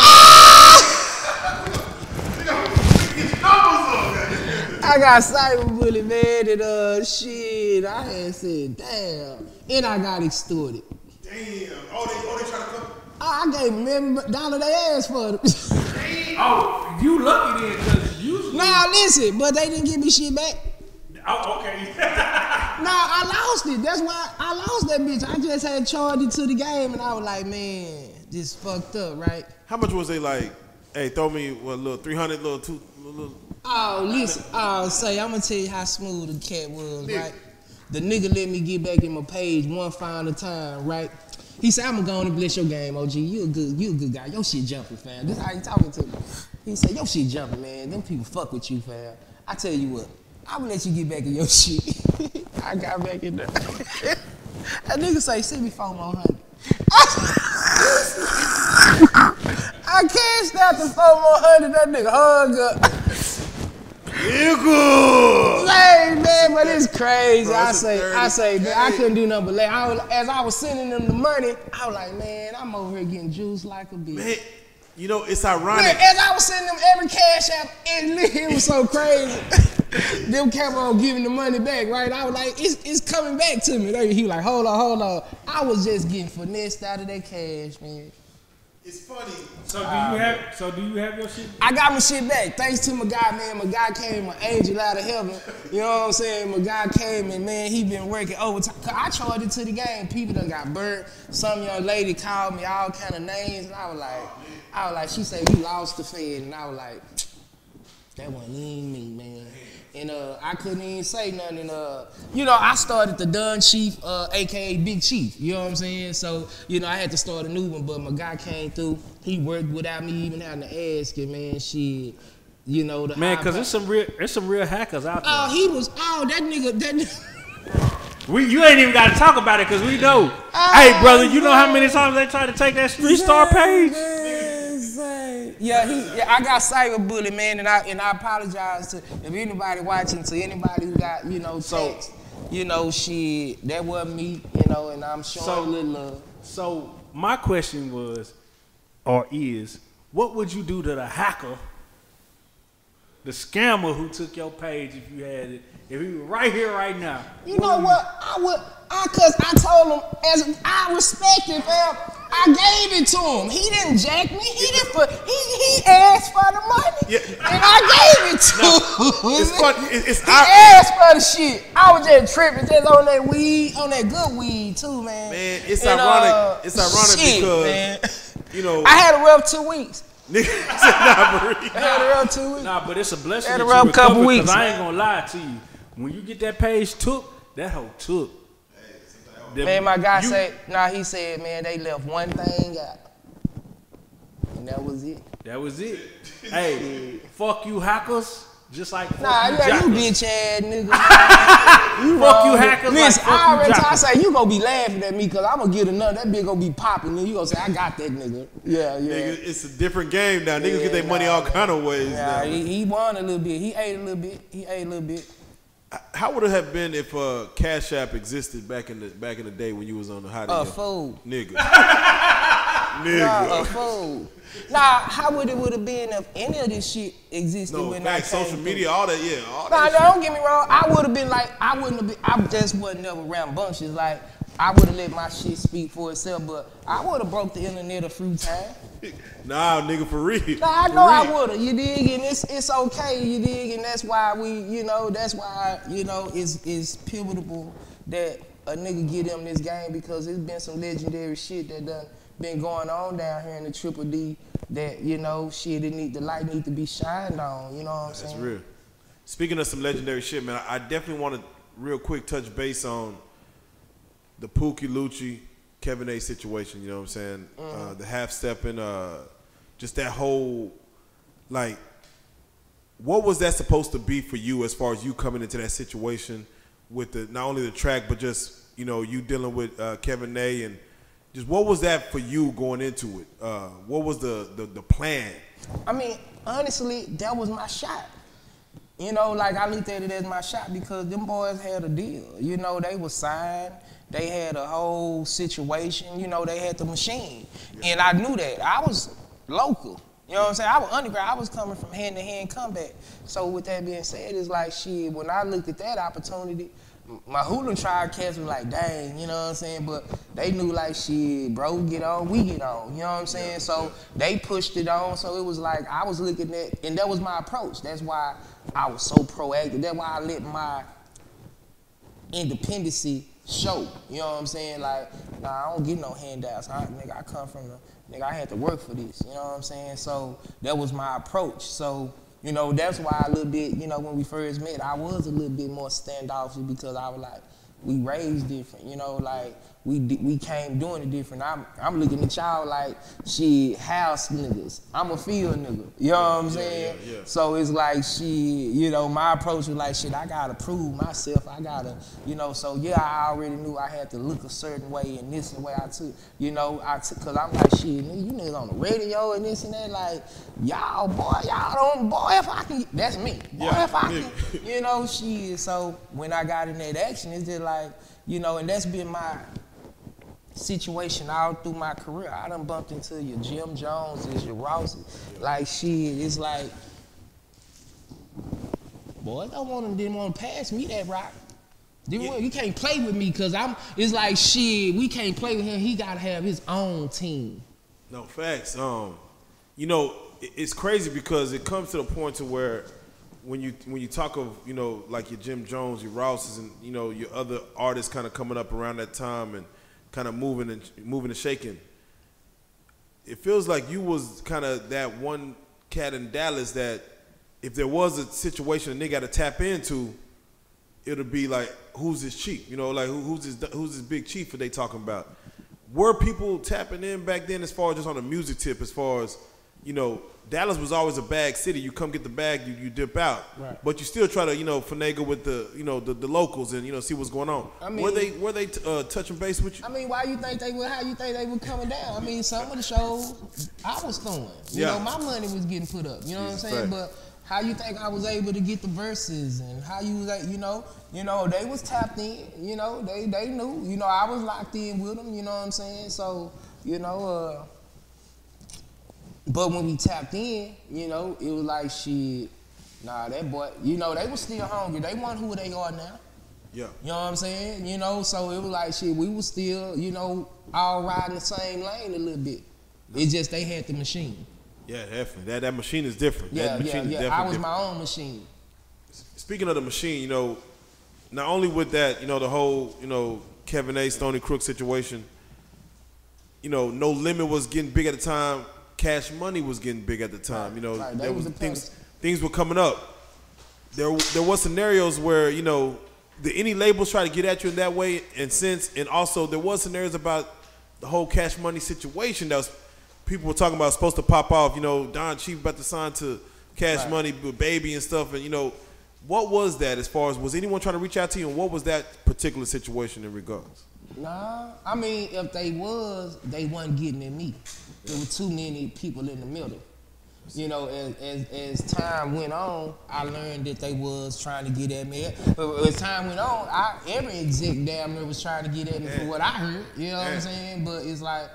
S2: I got cyber bullet, man, and uh shit. I had said, damn. And I got extorted.
S3: Damn. Oh, they, oh, they trying to come.
S2: I I gave them every dollar they asked for them.
S1: oh, you lucky then, cause usually.
S2: Nah, listen, but they didn't give me shit back.
S1: Oh, okay.
S2: Nah, I lost it. That's why I lost that bitch. I just had charged it to the game, and I was like, man, this fucked up, right?
S3: How much was they like? Hey, throw me what little three hundred, little two, little.
S2: Oh, listen. Oh, say, I'm gonna tell you how smooth the cat was,
S3: Yeah.
S2: right? The nigga let me get back in my page one final time, right? He said, I'm gonna go on and bless your game, OG. You a good, you a good guy. Your shit jumping, fam. This how he talking to me. He said, your shit jumping, man. Them people fuck with you, fam. I tell you what, I'm gonna let you get back in your shit. I got back in there. that nigga say, send me four more hundred. I cashed out the four more hundred. That nigga hung up.
S3: Nigga.
S2: Hey man, but it's crazy.
S3: Bro,
S2: I say, I say, man, I couldn't do nothing but laugh. I was, as I was sending them the money, I was like, man, I'm over here getting juiced like a bitch.
S3: Man, you know it's
S2: Man,
S3: ironic.
S2: as I was sending them every cash app, and it was so crazy. them kept on giving the money back, right? I was like, it's, it's coming back to me. They- He was like, hold on, hold on. I was just getting finessed out of that cash, man.
S3: It's funny.
S1: so do you have? So do you have your shit?
S2: I got my shit back. Thanks to my guy, man. My guy came, my angel out of heaven. You know what I'm saying? My guy came and man, he been working overtime. I charged it to the game. People done got burnt. Some young lady called me all kind of names, and I was like, I was like, she said you lost the fed, and I was like, that wasn't even me, man. And uh, I couldn't even say nothing. And, uh, you know, I started the Don Chief, uh, aka Big Chief. You know what I'm saying? So, you know, I had to start a new one, but my guy came through. He worked without me even having to ask him, man. Shit, you know the
S1: Man, cause
S2: iPod-
S1: there's some real, there's some real hackers out there.
S2: Oh, he was. Oh, that nigga. That. nigga-
S1: We, you ain't even got to talk about it because we know.
S2: Oh,
S1: hey, brother, you know how many times they tried to take that three star page?
S2: Yeah, he. Yeah, I got cyber bully, man, and I and I apologize to if anybody watching, to anybody who got you know
S3: So-
S2: text, you know, shit, that wasn't me, you know, and I'm showing
S1: So-
S2: little love.
S1: So my question was, or is, what would you do to the hacker the scammer who took your page if you had it. If he was right here, right now.
S2: You know what? I would, I cause I told him as I respect it, fam. I gave it to him. He didn't jack me. He didn't put. He he asked for the money,
S3: Yeah.
S2: and I gave it to him.
S3: It's fun. It- It's
S2: He
S3: I,
S2: asked for the shit. I was just tripping, just on that weed, on that good weed too, man.
S3: Man, it's
S2: And,
S3: ironic-
S2: uh,
S3: it's ironic
S2: shit,
S3: because-
S2: man.
S3: you know,
S2: I had a rough two weeks.
S3: Nigga said nah, Marie.
S2: I had a rough two weeks.
S1: Nah, but it's a blessing
S2: Had
S1: that
S2: a
S1: you
S2: rough couple
S1: recovered,
S2: weeks,
S1: 'cause I ain't
S2: man.
S1: gonna lie to you. When you get that page took, that hoe took. The-
S2: Man, my guy
S1: you-
S2: said, nah, he said, man, they left one thing out. And that was it.
S1: That was it. hey, fuck you hackers. Just like fuck
S2: Nah,
S1: you
S2: yeah, you bitch ass nigga. you
S1: Fuck you
S2: wrong.
S1: hackers like
S2: Listen,
S1: fuck
S2: I
S1: you
S2: already I
S1: jackers.
S2: say you gonna be laughing at me because I'm gonna get another. That bitch gonna be popping. And you gonna say, I got that nigga. Yeah, yeah.
S3: Nigga, it's a different game now. Niggas
S2: Yeah,
S3: get their money all kind of ways
S2: Yeah, he, he won a little bit. He ate a little bit. He ate a little bit.
S3: How would it have been if uh, Cash App existed back in the back in the day when you was on the hot
S2: A
S3: end?
S2: fool.
S3: Nigga.
S2: Nah,
S3: Nigga.
S2: a fool. Nah, how would it would have been if any of this shit existed
S3: No,
S2: when
S3: back
S2: I came
S3: social
S2: through?
S3: media, all that, yeah, all
S2: Nah,
S3: that.
S2: no, don't get me wrong. I would have been like, I wouldn't have been. I just wasn't never rambunctious. Like, I would have let my shit speak for itself. But I would have broke the internet a few times.
S3: Nah, nigga, for real.
S2: Nah, I know I would have. You dig? And it's it's okay. You dig? And that's why we, you know, that's why you know it's it's pivotal that a nigga get him this game because it's been some legendary shit that done been going on down here in the Triple D. That you know, shit, it need the light need to be shined on. You know what I'm
S3: That's
S2: saying?
S3: That's real. Speaking of some legendary shit, man, I definitely want to real quick touch base on the Pookie Lucci Kevin A situation. You know what I'm saying? Uh, the half stepping, uh, just that whole like, what was that supposed to be for you as far as you coming into that situation with the not only the track but just you know you dealing with uh, Kevin A and just what was that for you going into it? Uh, what was the, the the plan?
S2: I mean, honestly, that was my shot. You know, like I looked at it as my shot because them boys had a deal. You know, they was signed. They had a whole situation. You know, they had the machine, and I knew that. I was local. You know what I'm saying? I was underground. I was coming from hand to hand combat. So with that being said, it's like shit. When I looked at that opportunity, my hoolan tried cats was like, dang, you know what I'm saying? But they knew like shit, bro, get on, we get on. You know what I'm saying? So they pushed it on. So it was like I was looking at, and that was my approach. That's why I was so proactive. That's why I let my independency show. You know what I'm saying? Like, nah, I don't get no handouts. I, nigga, I come from the nigga. I had to work for this. You know what I'm saying? So that was my approach. So you know that's why a little bit. You know when we first met, I was a little bit more standoffish because I was like, we raised different. You know, like we we came doing it different. I'm I'm looking at y'all like she house niggas. I'm a field nigga. You know what I'm saying?
S3: yeah, yeah.
S2: So it's like she, you know, my approach was like shit. I gotta prove myself. I gotta, you know. So yeah, I already knew I had to look a certain way and this and way I took, you know, I took, cause I'm like shit. Nigga, you niggas on the radio and this and that. Like y'all, boy, y'all don't, boy. If I can, that's me. Boy,
S3: Yeah,
S2: if I can, you know, shit. So when I got in that action, it's just like, you know, and that's been my situation all through my career. I done bumped into your Jim Joneses, your Rosses. Like shit, it's like, boy, I want them didn't want to pass me that rock. Want- you can't play with me because I'm. It's like shit. We can't play with him. He gotta have his own team.
S3: No facts. Um, you know, it's crazy because it comes to the point to where when you when you talk of you know like your Jim Jones, your Rouses, and you know your other artists kind of coming up around that time and kind of moving and moving and shaking. It feels like you was kind of that one cat in Dallas that if there was a situation a nigga got to tap into, it'll be like who's his chief? You know, like who, who's his who's his big chief that they talking about? Were people tapping in back then as far as just on the music tip, as far as you know, Dallas was always a bag city. You come get the bag, you, you dip out,
S2: Right.
S3: but you still try to you know finagle with the you know the, the locals and you know see what's going on.
S2: I
S3: were
S2: mean-
S3: they were they uh, touching base with you?
S2: I mean, why you think they were? How you think they were coming down? I mean, some of the shows I was throwing. You
S3: Yeah.
S2: know, my money was getting put up. You know what I'm saying?
S3: Fact.
S2: But how you think I was able to get the verses and how you was, like, you know, you know, they was tapped in. You know, they they knew. You know, I was locked in with them. You know what I'm saying? So, you know, uh. But when we tapped in, you know, it was like shit. Nah, that boy, you know, they was still hungry. They weren't who they are now.
S3: Yeah.
S2: You know what I'm saying? You know, so it was like shit. We was still, you know, all riding the same lane a little bit. It's just they had the machine.
S3: Yeah, definitely. That that machine is different.
S2: Yeah,
S3: that machine
S2: yeah,
S3: is
S2: yeah. I was
S3: different.
S2: my own machine.
S3: Speaking of the machine, you know, not only with that, you know, the whole, you know, Kevin A. Stony Crook situation, you know, No Limit was getting big at the time. Cash Money was getting big at the time. You know,
S2: right.
S3: There
S2: was
S3: was things things were coming up. There there was scenarios where you know, the any labels try to get at you in that way, and since and also there was scenarios about the whole Cash Money situation that was people were talking about supposed to pop off. You know, Don Chief about to sign to Cash
S2: Right.
S3: Money with Baby and stuff, and you know. What was that as far as was anyone trying to reach out to you and what was that particular situation in regards?
S2: Nah, I mean, if they was, they wasn't getting at me. There were too many people in the middle. You know, as, as, as time went on, I learned that they was trying to get at me. But as time went on, I, every exec damn near was trying to get at me for what I heard. You know what I'm saying? But it's like,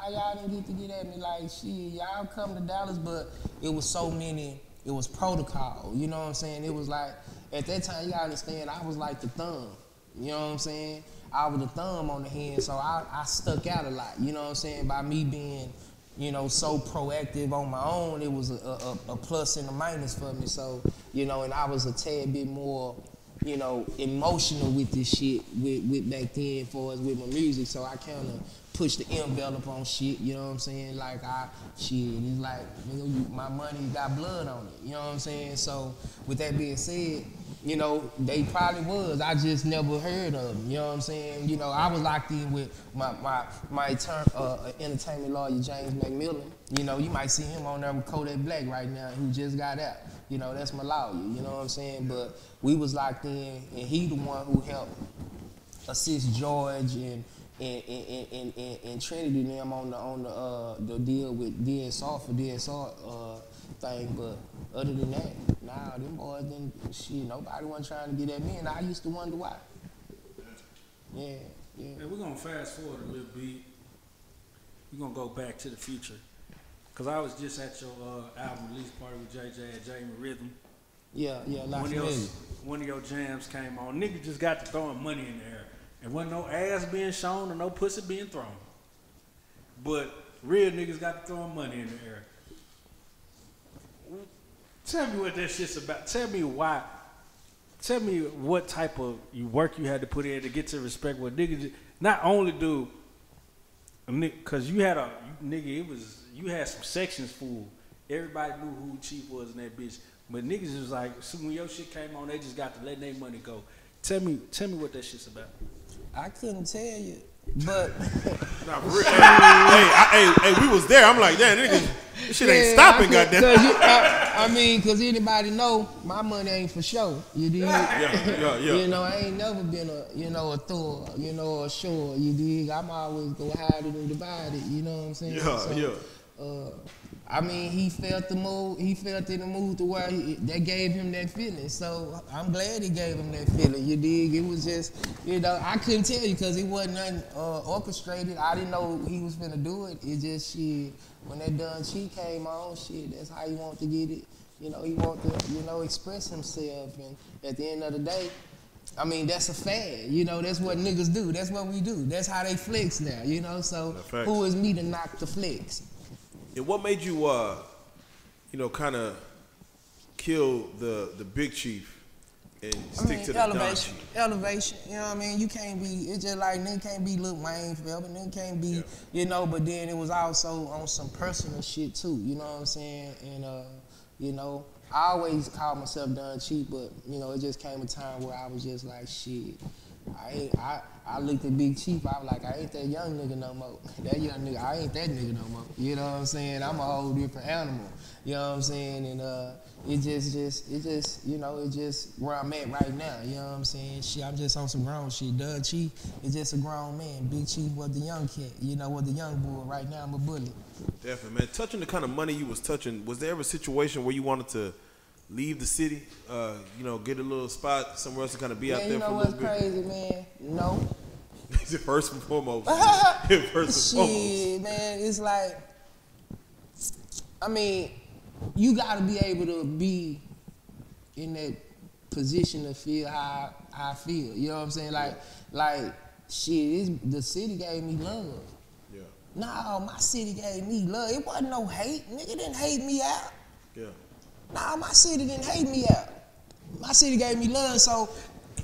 S2: how y'all didn't get to get at me? Like, shit, y'all come to Dallas, but it was so many. It was protocol. You know what I'm saying? It was like at that time, you gotta understand, I was like the thumb. You know what I'm saying? I was a thumb on the hand, so I, I stuck out a lot. You know what I'm saying? By me being, you know, so proactive on my own, it was a, a, a plus and a minus for me. So, you know, and I was a tad bit more, you know, emotional with this shit with, with back then for us with my music. So I kind of pushed the envelope on shit. You know what I'm saying? Like I, shit, it's like, you, my money got blood on it. You know what I'm saying? So with that being said, you know, they probably was. I just never heard of them. You know what I'm saying? You know, I was locked in with my my my etern- uh, entertainment lawyer James McMillan. You know, you might see him on there with Kodak Black right now, who just got out. You know, that's my lawyer. You know what I'm saying? But we was locked in, and he the one who helped assist George and and, and, and, and, and Trinity them on the on the uh, the deal with DSR for DSR uh, thing. But other than that, nah, them boys didn't shit. Nobody wasn't trying to get at me, and I used to wonder why. Yeah, yeah.
S1: Hey, we're gonna fast forward a little bit. We're gonna go back to the future. Cause I was just at your uh, album release party with JJ at Jamie Rhythm.
S2: Yeah, yeah,
S1: One of, your, one of your jams came on. Nigga just got to throwing money in the air. And wasn't no ass being shown or no pussy being thrown. But real niggas got to throwing money in the air. Tell me what that shit's about. Tell me why. Tell me what type of work you had to put in to get to respect what niggas. Not only do, because you had a nigga, it was you had some sections full. Everybody knew who Chief was in that bitch. But niggas was like, so when your shit came on, they just got to let their money go. Tell me, tell me what that shit's about.
S2: I couldn't tell you, but
S3: Nah, for real. hey, hey, I, hey, hey, we was there. I'm like, damn, nigga, this shit ain't
S2: Yeah,
S3: stopping,
S2: I could-
S3: goddamn.
S2: cause you- I, I mean, cause anybody know my money ain't for show. You dig?
S3: Yeah, yeah, yeah.
S2: You know, I ain't never been a, you know, a Thor, you know, a shore. You dig? I'm always go hide it and divide it. You know what I'm saying?
S3: Yeah, yeah.
S2: Uh, I mean, he felt the move. He felt in the mood to where he, that gave him that feeling. So I'm glad he gave him that feeling. You dig? It was just, you know, I couldn't tell you because it wasn't nothing uh, orchestrated. I didn't know he was gonna do it. It just shit. When that done she came on, shit. That's how he want to get it. You know, he want to, you know, express himself. And at the end of the day, I mean, that's a fad. You know, that's what niggas do. That's what we do. That's how they flex now. You know, so who is me to knock the flex?
S3: And what made you, uh, you know, kind of kill the the big chief and
S2: I
S3: stick
S2: mean,
S3: to the
S2: elevation,
S3: chief?
S2: elevation. You know what I mean? You can't be. It's just like nigga can't be Lil Wayne forever. Nigga can't be, you know. But then it was also on some personal shit too. You know what I'm saying? And uh, you know, I always called myself Don Chief, but you know, it just came a time where I was just like, shit. I ain't. I I looked at Big Chief. I was like, I ain't that young nigga no more. That young nigga, I ain't that nigga no more. You know what I'm saying? I'm a whole different animal. You know what I'm saying? And uh, it just, just, it just, you know, it just where I'm at right now. You know what I'm saying? Shit, I'm just on some grown shit. Don Chief is just a grown man. Big Chief was the young kid. You know, was the young boy. Right now, I'm a bully.
S3: Definitely, man. Touching the kind of money you was touching, was there ever a situation where you wanted to leave the city? Uh, you know, get a little spot somewhere else to kind of be out there
S2: you
S3: for
S2: know
S3: a
S2: what's
S3: little bit?
S2: crazy, man? No.
S3: First and foremost. First and foremost.
S2: Shit, man, it's like, I mean, you gotta be able to be in that position to feel how I feel. You know what I'm saying? Like like shit, it's, the city gave me love.
S3: Yeah.
S2: Nah, my city gave me love. It wasn't no hate. Nigga didn't hate me out. Nah, my city didn't hate me out. My city gave me love, so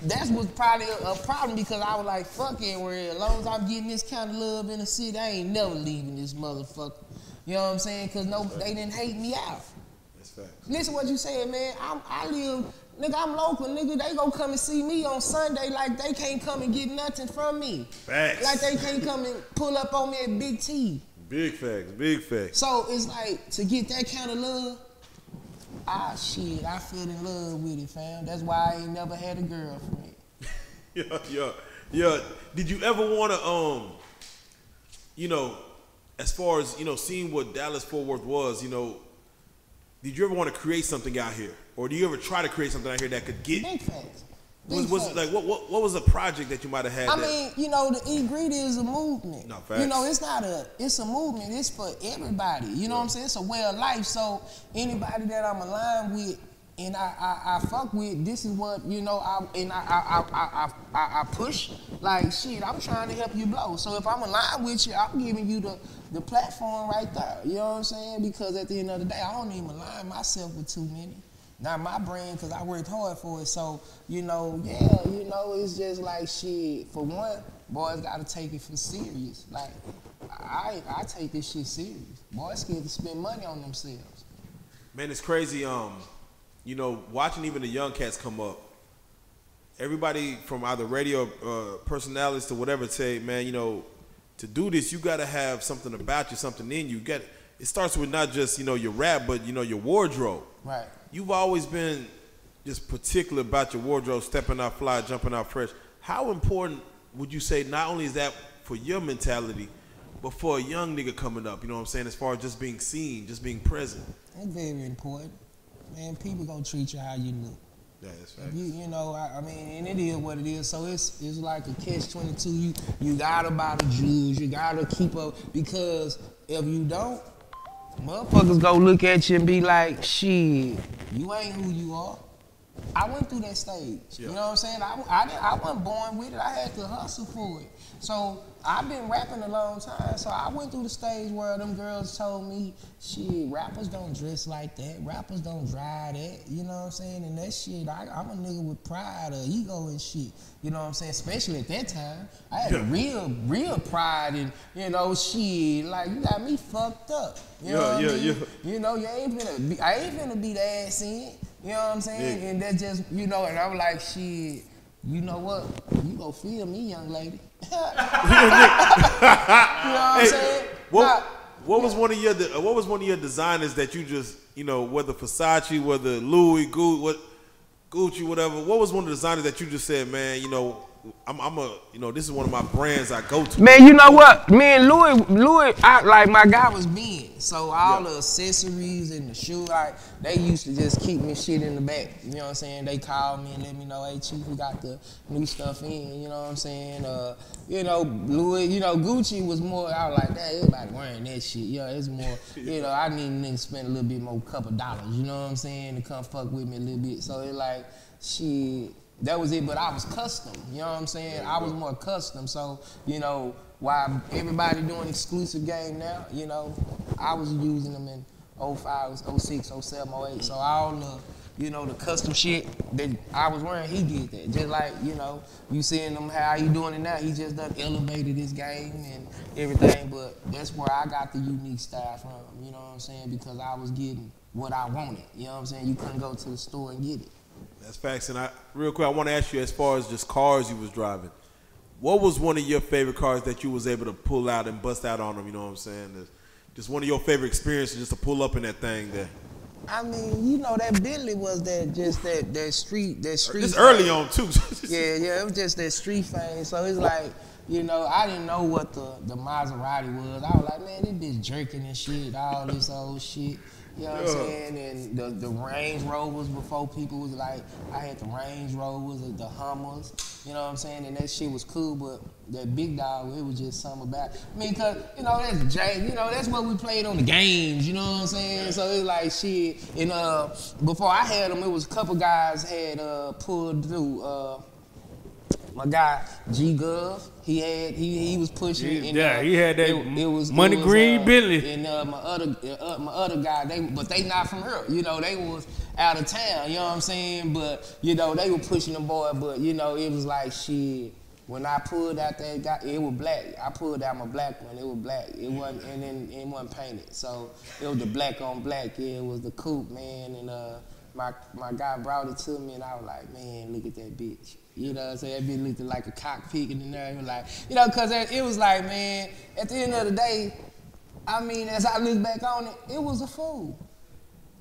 S2: that was probably a, a problem because I was like, fuck everywhere. As long as I'm getting this kind of love in the city, I ain't never leaving this motherfucker. You know what I'm saying? Cause no, they didn't hate me out.
S3: That's facts.
S2: Listen what you said, man. I'm, I live, nigga, I'm local, nigga. They gonna come and see me on Sunday like they can't come and get nothing from me.
S3: Facts.
S2: Like they can't come and pull up on me at Big T.
S3: Big facts. Big facts.
S2: So it's like to get that kind of love. Ah shit, I fell in love with it, fam. That's why I ain't never had a girlfriend.
S3: Yeah, yeah, yeah. Did you ever want to, um, you know, as far as you know, seeing what Dallas Fort Worth was, you know, did you ever want to create something out here, or do you ever try to create something out here that could get?
S2: Facts.
S3: Was, was
S2: facts.
S3: like what, what? What was a project that you might have had?
S2: I
S3: that,
S2: mean, you know, the E Greedy is a movement.
S3: No,
S2: You know, it's not a, it's a movement. It's for everybody. You know what I'm saying? It's a way of life. So anybody that I'm aligned with and I, I, I fuck with, this is what you know. I and I, I, I, I, I, I push like shit. I'm trying to help you blow. So if I'm aligned with you, I'm giving you the the platform right there. You know what I'm saying? Because at the end of the day, I don't even align myself with too many. Not my brand, cause I worked hard for it. So you know, yeah, you know, it's just like shit. For one, boys gotta take it for serious. Like I, I take this shit serious. Boys scared to spend money on themselves.
S3: Man, it's crazy. Um, you know, watching even the young cats come up. Everybody from either radio uh, personalities to whatever say, man, you know, to do this, you got to have something about you, something in you. you got it starts with not just you know your rap, but you know your wardrobe.
S2: Right.
S3: You've always been just particular about your wardrobe, stepping out fly, jumping out fresh. How important would you say not only is that for your mentality, but for a young nigga coming up? You know what I'm saying? As far as just being seen, just being present.
S2: That's very important. Man, people gonna treat you how you look.
S3: Yeah, that's
S2: If You, you know, I, I mean, and it is what it is. So it's it's like a catch twenty two. You you gotta buy the jewels. You gotta keep up because if you don't, motherfuckers go look at you and be like, shit, you ain't who you are. I went through that stage. You know what I'm saying? I, I, didn't- I wasn't born with it. I had to hustle for it. So I've been rapping a long time. So I went through the stage where them girls told me, shit, rappers don't dress like that. Rappers don't drive that. You know what I'm saying? And that shit, I, I'm a nigga with pride or ego and shit. You know what I'm saying? Especially at that time. I had a real, real pride and, you know, shit. Like, you got me fucked up. You know what
S3: yeah,
S2: I mean?
S3: yeah.
S2: You know, you ain't finna be, I ain't finna be the ass in. You know what I'm saying?
S3: Yeah.
S2: And that's just, you know, and I'm like, shit, you know what? You go feel me, young lady. you know what I'm
S3: Hey,
S2: saying?
S3: What,
S2: Nah,
S3: what was one of your what was one of your designers that you just you know whether Versace whether Louis Gucci what Gucci whatever what was one of the designers that you just said man you know I'm, I'm a you know this is one of my brands I go to
S2: Man, you know what? Me and Louis, Louis, I, like my guy was Ben. So all
S3: Yeah.
S2: the accessories and the shoe, like they used to just keep me shit in the back. You know what I'm saying? They called me and let me know, hey Chief, we got the new stuff in. You know what I'm saying? Uh, you know, Louis, you know, Gucci was more. I was like, that everybody wearing that shit. Know, it's more. You know, I need niggas spend a little bit more couple dollars. You know what I'm saying? To come fuck with me a little bit. So it like, shit that was it. But I was custom. You know what I'm saying? I was more custom. So you know, why everybody doing exclusive game now, you know, I was using them in 05, 06, 07, 08. So all the, you know, the custom shit that I was wearing, he did that. Just like you know, you seeing him how he doing it now. He just done elevated his game and everything. But that's where I got the unique style from. You know what I'm saying? Because I was getting what I wanted. You know what I'm saying? You couldn't go to the store and get it.
S3: That's facts and I real quick I want to ask you as far as just cars you was driving what was one of your favorite cars that you was able to pull out and bust out on them you know what I'm saying Just- one of your favorite experiences just to pull up in that thing there
S2: I mean, you know that Bentley was that just that that street that street. fame.
S3: early on too
S2: Yeah, yeah, it was just that street fame. So it's like you know, I didn't know what the, the Maserati was. I was like, man, this bitch jerking and shit, all this old shit. You know what I'm saying? And the, the Range Rovers before people was like, I had the Range Rovers, the Hummers, you know what I'm saying? And that shit was cool, but that big dog, it was just something about I mean, cause, you know, that's Jay, you know, that's what we played on the games, you know what I'm saying? So it's like shit. And uh, before I had them, it was a couple guys had uh, pulled through. Uh, my guy G Gov, he had he he was pushing.
S1: Yeah,
S2: and,
S1: yeah,
S2: uh,
S1: he had that
S2: it, it was
S1: Money
S2: it was,
S1: Green
S2: uh,
S1: Bentley.
S2: And uh, my other uh, my other guy, they but they not from here. You know, they was out of town. You know what I'm saying? But you know, they were pushing the boy. But you know, it was like shit. When I pulled out that guy, it was black. I pulled out my black one. It was black. It wasn't, and then it wasn't painted. So it was the black on black. Yeah, it was the coupe, man. And uh, my my guy brought it to me, and I was like, man, look at that bitch. You know what I'm saying? That bitch looked like a cockpit in there. It was like, you know, cause it was like, man, at the end of the day, I mean, as I look back on it, it was a fool.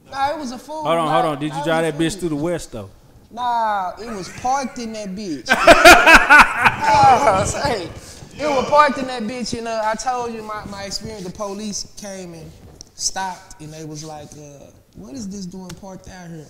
S2: Nah, it was a fool.
S1: Hold on, hold on. Did you drive that bitch through the west though?
S2: Nah, it was parked in that bitch. nah, it was parked in that bitch, and uh, I told you my, my experience. The police came and stopped, and they was like, uh, "What is this doing parked out here?"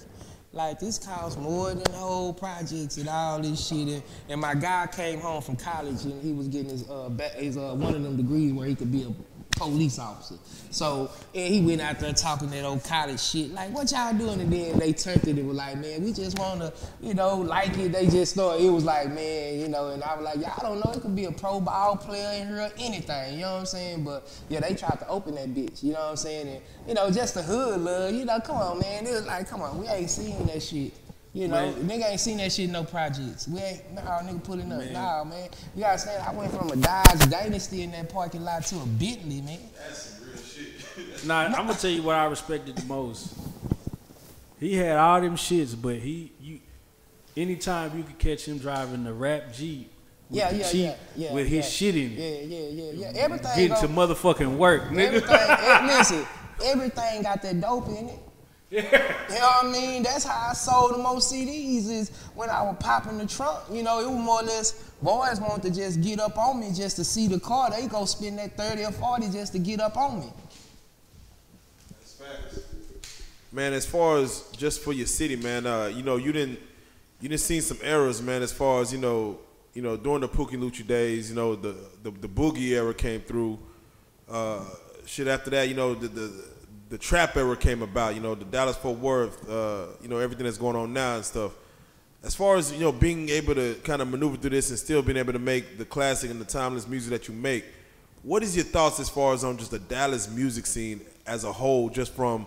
S2: Like this costs more than the whole projects and all this shit. And, and my guy came home from college, and he was getting his uh, ba- his uh, one of them degrees where he could be a police officer. So and he went out there talking that old college shit, like what y'all doing? And then they turned it and was like, man, we just wanna, you know, like it. They just thought it was like, man, you know, and I was like, y'all don't know, it could be a pro ball player in here, anything, you know what I'm saying? But yeah, they tried to open that bitch, you know what I'm saying? And you know, just the hood love, you know, come on, man. It was like, come on, we ain't seen that shit. You know, nigga ain't seen that shit in no projects. We ain't, nah, nigga put it up. Nah, man. You gotta understand, I went from a Dodge Dynasty in that parking lot to a Bentley, man. That's some real shit.
S1: nah, I'm gonna tell you what I respected the most. He had all them shits, but he you anytime you could catch him driving the rap Jeep with
S2: Yeah, yeah,
S1: Jeep
S2: yeah, yeah.
S1: with
S2: yeah.
S1: his shit in it.
S2: Yeah, yeah, yeah, yeah. Everything.
S1: Getting
S2: go-
S1: to motherfucking work, nigga.
S2: everything. eh, listen, everything got that dope in it. You know what I mean? That's how I sold the most CDs is when I was popping the trunk. You know, it was more or less boys want to just get up on me just to see the car. They go spend that 30 or 40 just to get up on me.
S3: Man, as far as just for your city, man, uh, you know, you didn't you didn't see some errors, man, as far as, you know, you know, during the Pookie Lucha days, you know, the, the the boogie era came through. Uh, shit after that, you know, the, the the trap era came about, you know, the Dallas Fort Worth, uh, you know, everything that's going on now and stuff. As far as, you know, being able to kind of maneuver through this and still being able to make the classic and the timeless music that you make, what is your thoughts as far as on just the Dallas music scene as a whole, just from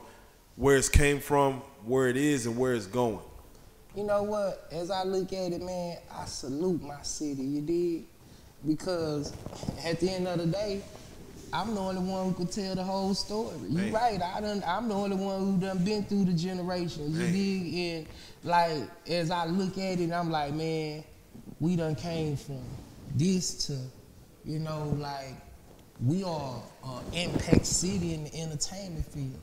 S3: where it's came from, where it is, and where it's going?
S2: You know what? As I look at it, man, I salute my city, you dig? Because at the end of the day, I'm the only one who could tell the whole story. You
S3: Man.
S2: right, I done, I'm the only one who done been through the generations, you dig? And like, as I look at it, I'm like, man, we done came from this to, you know, like, we are uh, impact city in the entertainment field.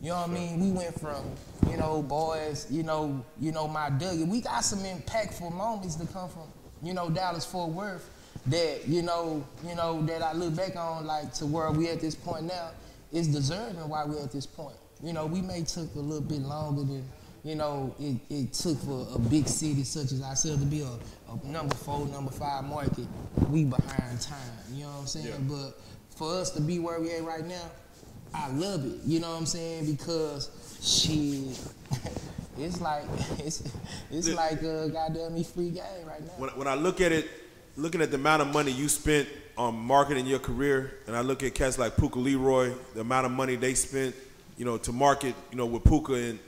S2: You know what I mean? We went from, you know, boys, you know, you know, my Dougie. We got some impactful moments to come from, you know, Dallas Fort Worth that, you know, you know, that I look back on like to where we at this point now is deserving why we're at this point. You know, we may took a little bit longer than, you know, it, it took for a big city such as ourselves to be a, a number four, number five market. We behind time. You know what I'm saying? But for us to be where we at right now, I love it. You know what I'm saying? Because shit, it's like it's it's like a goddamn me free game right now.
S3: When, when I look at it, looking at the amount of money you spent on marketing your career, and I look at cats like Puka Leroy, the amount of money they spent, you know, to market, you know, with Puka, and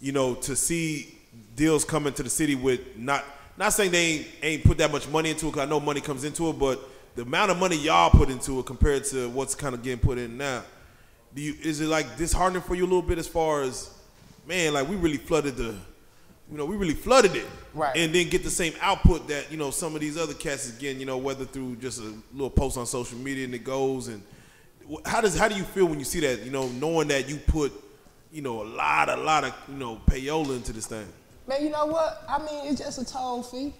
S3: you know, to see deals come into the city with not not saying they ain't, ain't put that much money into it. 'cause I know money comes into it, but the amount of money y'all put into it compared to what's kind of getting put in now, do you is it like disheartening for you a little bit as far as, man, like we really flooded the, you know, we really flooded it,
S2: Right.
S3: And then get the same output that you know some of these other cats is getting, you know, whether through just a little post on social media and it goes and how does how do you feel when you see that, you know, knowing that you put, you know, a lot, a lot of, you know, payola into this thing.
S2: Man, you know what? I mean, it's just a toll fee.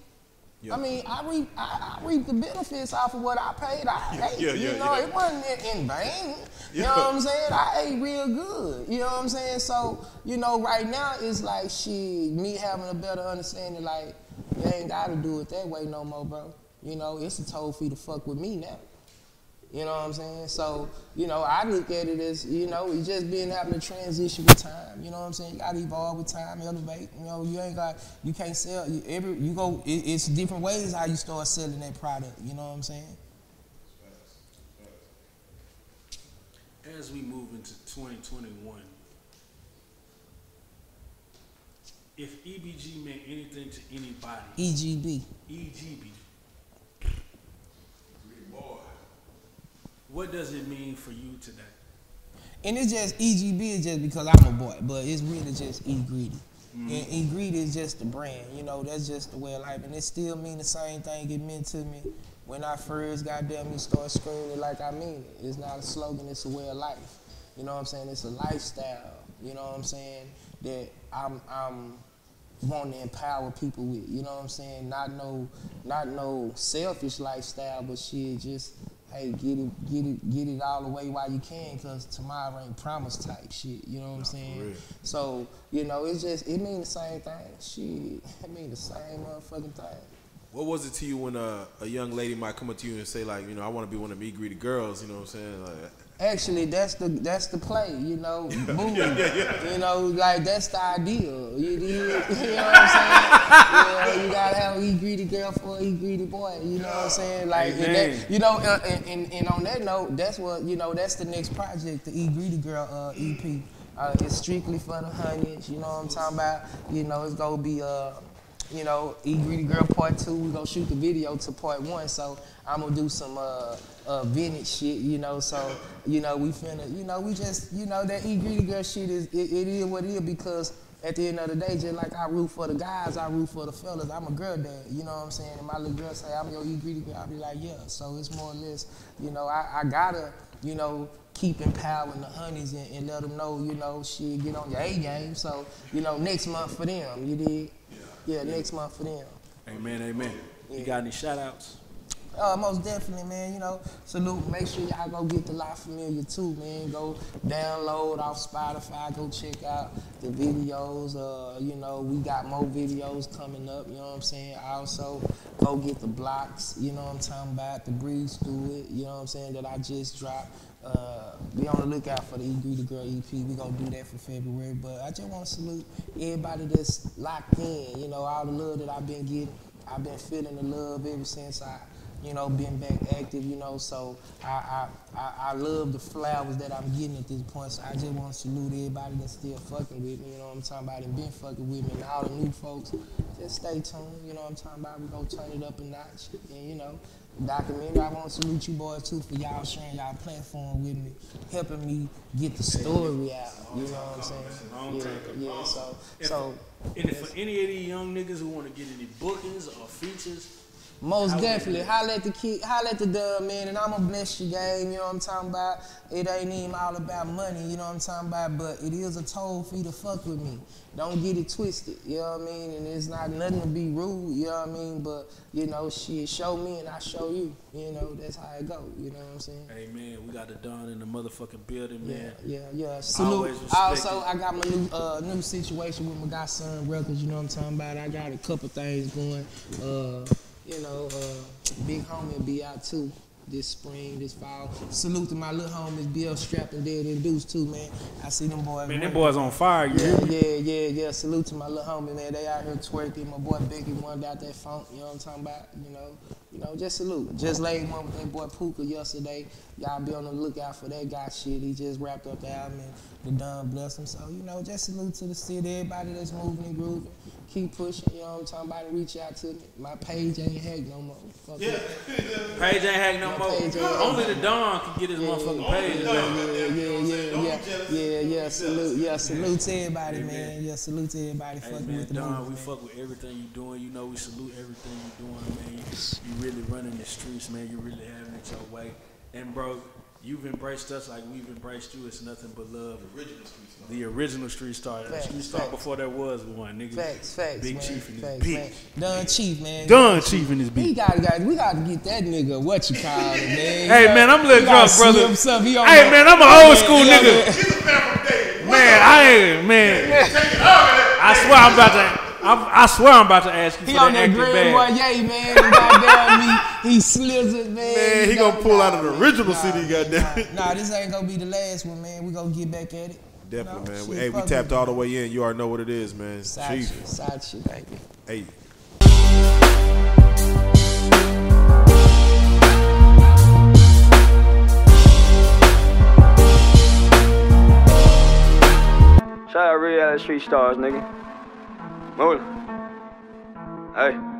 S3: Yeah.
S2: I mean, I reap, I, I reap the benefits off of what I paid. I ate,
S3: yeah,
S2: you
S3: yeah,
S2: know,
S3: yeah.
S2: it wasn't in, in vain. You know what I'm saying? I ate real good. You know what I'm saying? So, you know, right now it's like shit, me having a better understanding. Like, you ain't got to do it that way no more, bro. You know, it's a toll fee to fuck with me now. You know what I'm saying? So, you know, I look at it as, you know, it's just being having to transition with time. You know what I'm saying? You gotta evolve with time, elevate. You know, you ain't got, you can't sell. You, every, you go, it, it's different ways how you start selling that product. You know what I'm saying?
S1: As we move into 2021, if EBG meant anything to anybody,
S2: EGB.
S1: EGB, what does it mean for you today?
S2: And it's just EGB is just because I'm a boy, but it's really just E Greedy. Mm. And E Greedy is just the brand, you know, that's just the way of life. And it still mean the same thing it meant to me when I first goddamn me start screaming like I mean it. It's not a slogan, it's a way of life. You know what I'm saying? It's a lifestyle, you know what I'm saying, that I'm I'm wanting to empower people with. You know what I'm saying? Not no not no selfish lifestyle, but shit just hey, get it, get it, get it all the way while you can, cause tomorrow ain't promised type shit. You know what I'm saying?
S3: real.
S2: So you know, it's just it mean the same thing. Shit, it mean the same motherfucking thing.
S3: What was it to you when uh, a young lady might come up to you and say like, you know, I want to be one of me greedy girls? You know what I'm saying? Like,
S2: Actually, that's the that's the play, you know, movie. You know, like that's the ideal. You, you, you know what I'm saying? you, you gotta have an e greedy girl for an e greedy boy. You know what I'm saying? Like, and that, you know, uh, and, and, and on that note, that's what you know. That's the next project, the e greedy girl uh, EP. Uh, it's strictly for the honeys. You know what I'm talking about? You know, it's gonna be uh, you know, E Greedy Girl Part Two. We gonna shoot the video to Part One, so I'm gonna do some uh, uh, vintage shit. You know, so you know we finna, you know, we just, you know, that E Greedy Girl shit is it, it is what it is because at the end of the day, just like I root for the guys, I root for the fellas. I'm a girl dad, you know what I'm saying? And my little girl say I'm your E Greedy Girl, I'll be like, yeah. So it's more or less, you know, I, I gotta, you know. Keep empowering the honeys and, and let them know, you know, shit, get on your A game. So, you know, next month for them, you did? Yeah, next month for them.
S1: Amen, amen. You got any shout outs?
S2: Uh, most definitely, man. You know, salute. Make sure y'all go get the La Familiar too, man. Go download off Spotify. Go check out the videos. Uh, you know, we got more videos coming up. You know what I'm saying. Also, go get the blocks. You know what I'm talking about. The breeze through it. You know what I'm saying. That I just dropped. Uh, be on the lookout for the E Greedy Girl EP. We gonna do that for February. But I just want to salute everybody that's locked in. You know, all the love that I've been getting. I've been feeling the love ever since I, you know, been back active. You know, so I I, I, I love the flowers that I'm getting at this point. So I just want to salute everybody that's still fucking with me. You know what I'm talking about? And been fucking with me. And all the new folks, just stay tuned. You know what I'm talking about? We gonna turn it up a notch. And you know, documentary. I want to salute you boys too for y'all sharing y'all platform with me, helping me get the story out. You know what I'm saying? Yeah, yeah. So,
S1: If-
S2: so
S1: And if for any of these young niggas who want to get any bookings or features,
S2: most
S1: would
S2: definitely,
S1: you-
S2: holla at the kid, holla at the dub man, and I'ma bless your game. You know what I'm talking about? It ain't even all about money. You know what I'm talking about? But it is a toll for you to fuck with me. Don't get it twisted. You know what I mean? And it's not nothing to be rude. You know what I mean? But you know, she show me and I show you. You know, that's how it go. You know what I'm saying?
S1: hey man, we got the Don in the motherfucking building, man.
S2: yeah, yeah. Salute.
S1: Always
S2: Also,
S1: it.
S2: I got my new uh, new situation with my godson records. You know what I'm talking about? I got a couple things going. Uh, you know, uh, big homie be out too this spring, this fall. Salute to my little homies, Bill Strap and Dead and Deuce too, man. I see them boys.
S1: Man, them boys on fire,
S2: Yeah,
S1: hear
S2: yeah, yeah, yeah. Salute to my little homie, man. They out here twerking. My boy Biggie one got that funk. You know what I'm talking about? You know, you know. Just salute. Just laid one with that boy Puka yesterday. Y'all be on the lookout for that guy. Shit, he just wrapped up the album and the done bless him. So you know, just salute to the city, everybody that's moving and grooving. Keep pushing. You know what I'm talking about? Reach out to me. My page ain't hacked no more. Fuck yeah.
S1: Page ain't hack no more.
S2: page ain't-
S1: Only the Don can get his motherfucking page.
S2: Yeah,
S1: back.
S2: yeah, yeah, yeah, yeah, yeah, yeah. Salute, yeah, salute to everybody, man. Yeah, salute to everybody
S1: Hey
S2: fucking
S1: man,
S2: with the
S1: Don,
S2: movement.
S1: we
S2: man.
S1: fuck with everything you're doing. You know we salute everything you're doing, man. You, you really running the streets, man. You really having it your way. And bro, you've embraced us like we've embraced you. It's nothing but love.
S3: The Original street star.
S1: The original Street Star.
S2: Facts,
S1: street Star
S2: facts.
S1: before there was one, nigga.
S2: Facts, facts,
S1: Big
S2: man.
S1: Chief and his bitch.
S2: man. Don Chief, man.
S1: Don Chief and his
S2: We gotta, got, we gotta get that nigga what you call it, man.
S1: Hey, man, I'm a little
S2: We gotta
S1: drunk, brother.
S2: slip he on
S1: Hey
S2: that-
S1: man, I'm an old school
S2: Yeah,
S1: nigga.
S3: He's a fan from day one.
S1: Man, I ain't man. I swear I'm about to. I, I swear I'm about to ask you
S2: He
S1: for
S2: on
S1: that
S2: that
S1: active
S2: grand boy,
S1: bag.
S2: yay, man. Goddamn me, he slizzard, man.
S3: Man, he
S2: Nah,
S3: gonna pull out of the
S2: man.
S3: original
S2: Nah,
S3: CD, goddamn.
S2: Nah, nah, this ain't gonna be the last one, man. We gonna get back at it.
S3: Definitely,
S2: No,
S3: man. We,
S2: shit,
S3: hey, we tapped
S2: it.
S3: all the way in. You already know what it is, man.
S2: Side
S3: Chief.
S2: shit, side shit, thank you.
S3: Hey.
S4: Shout out real street stars, nigga. Move. Hey.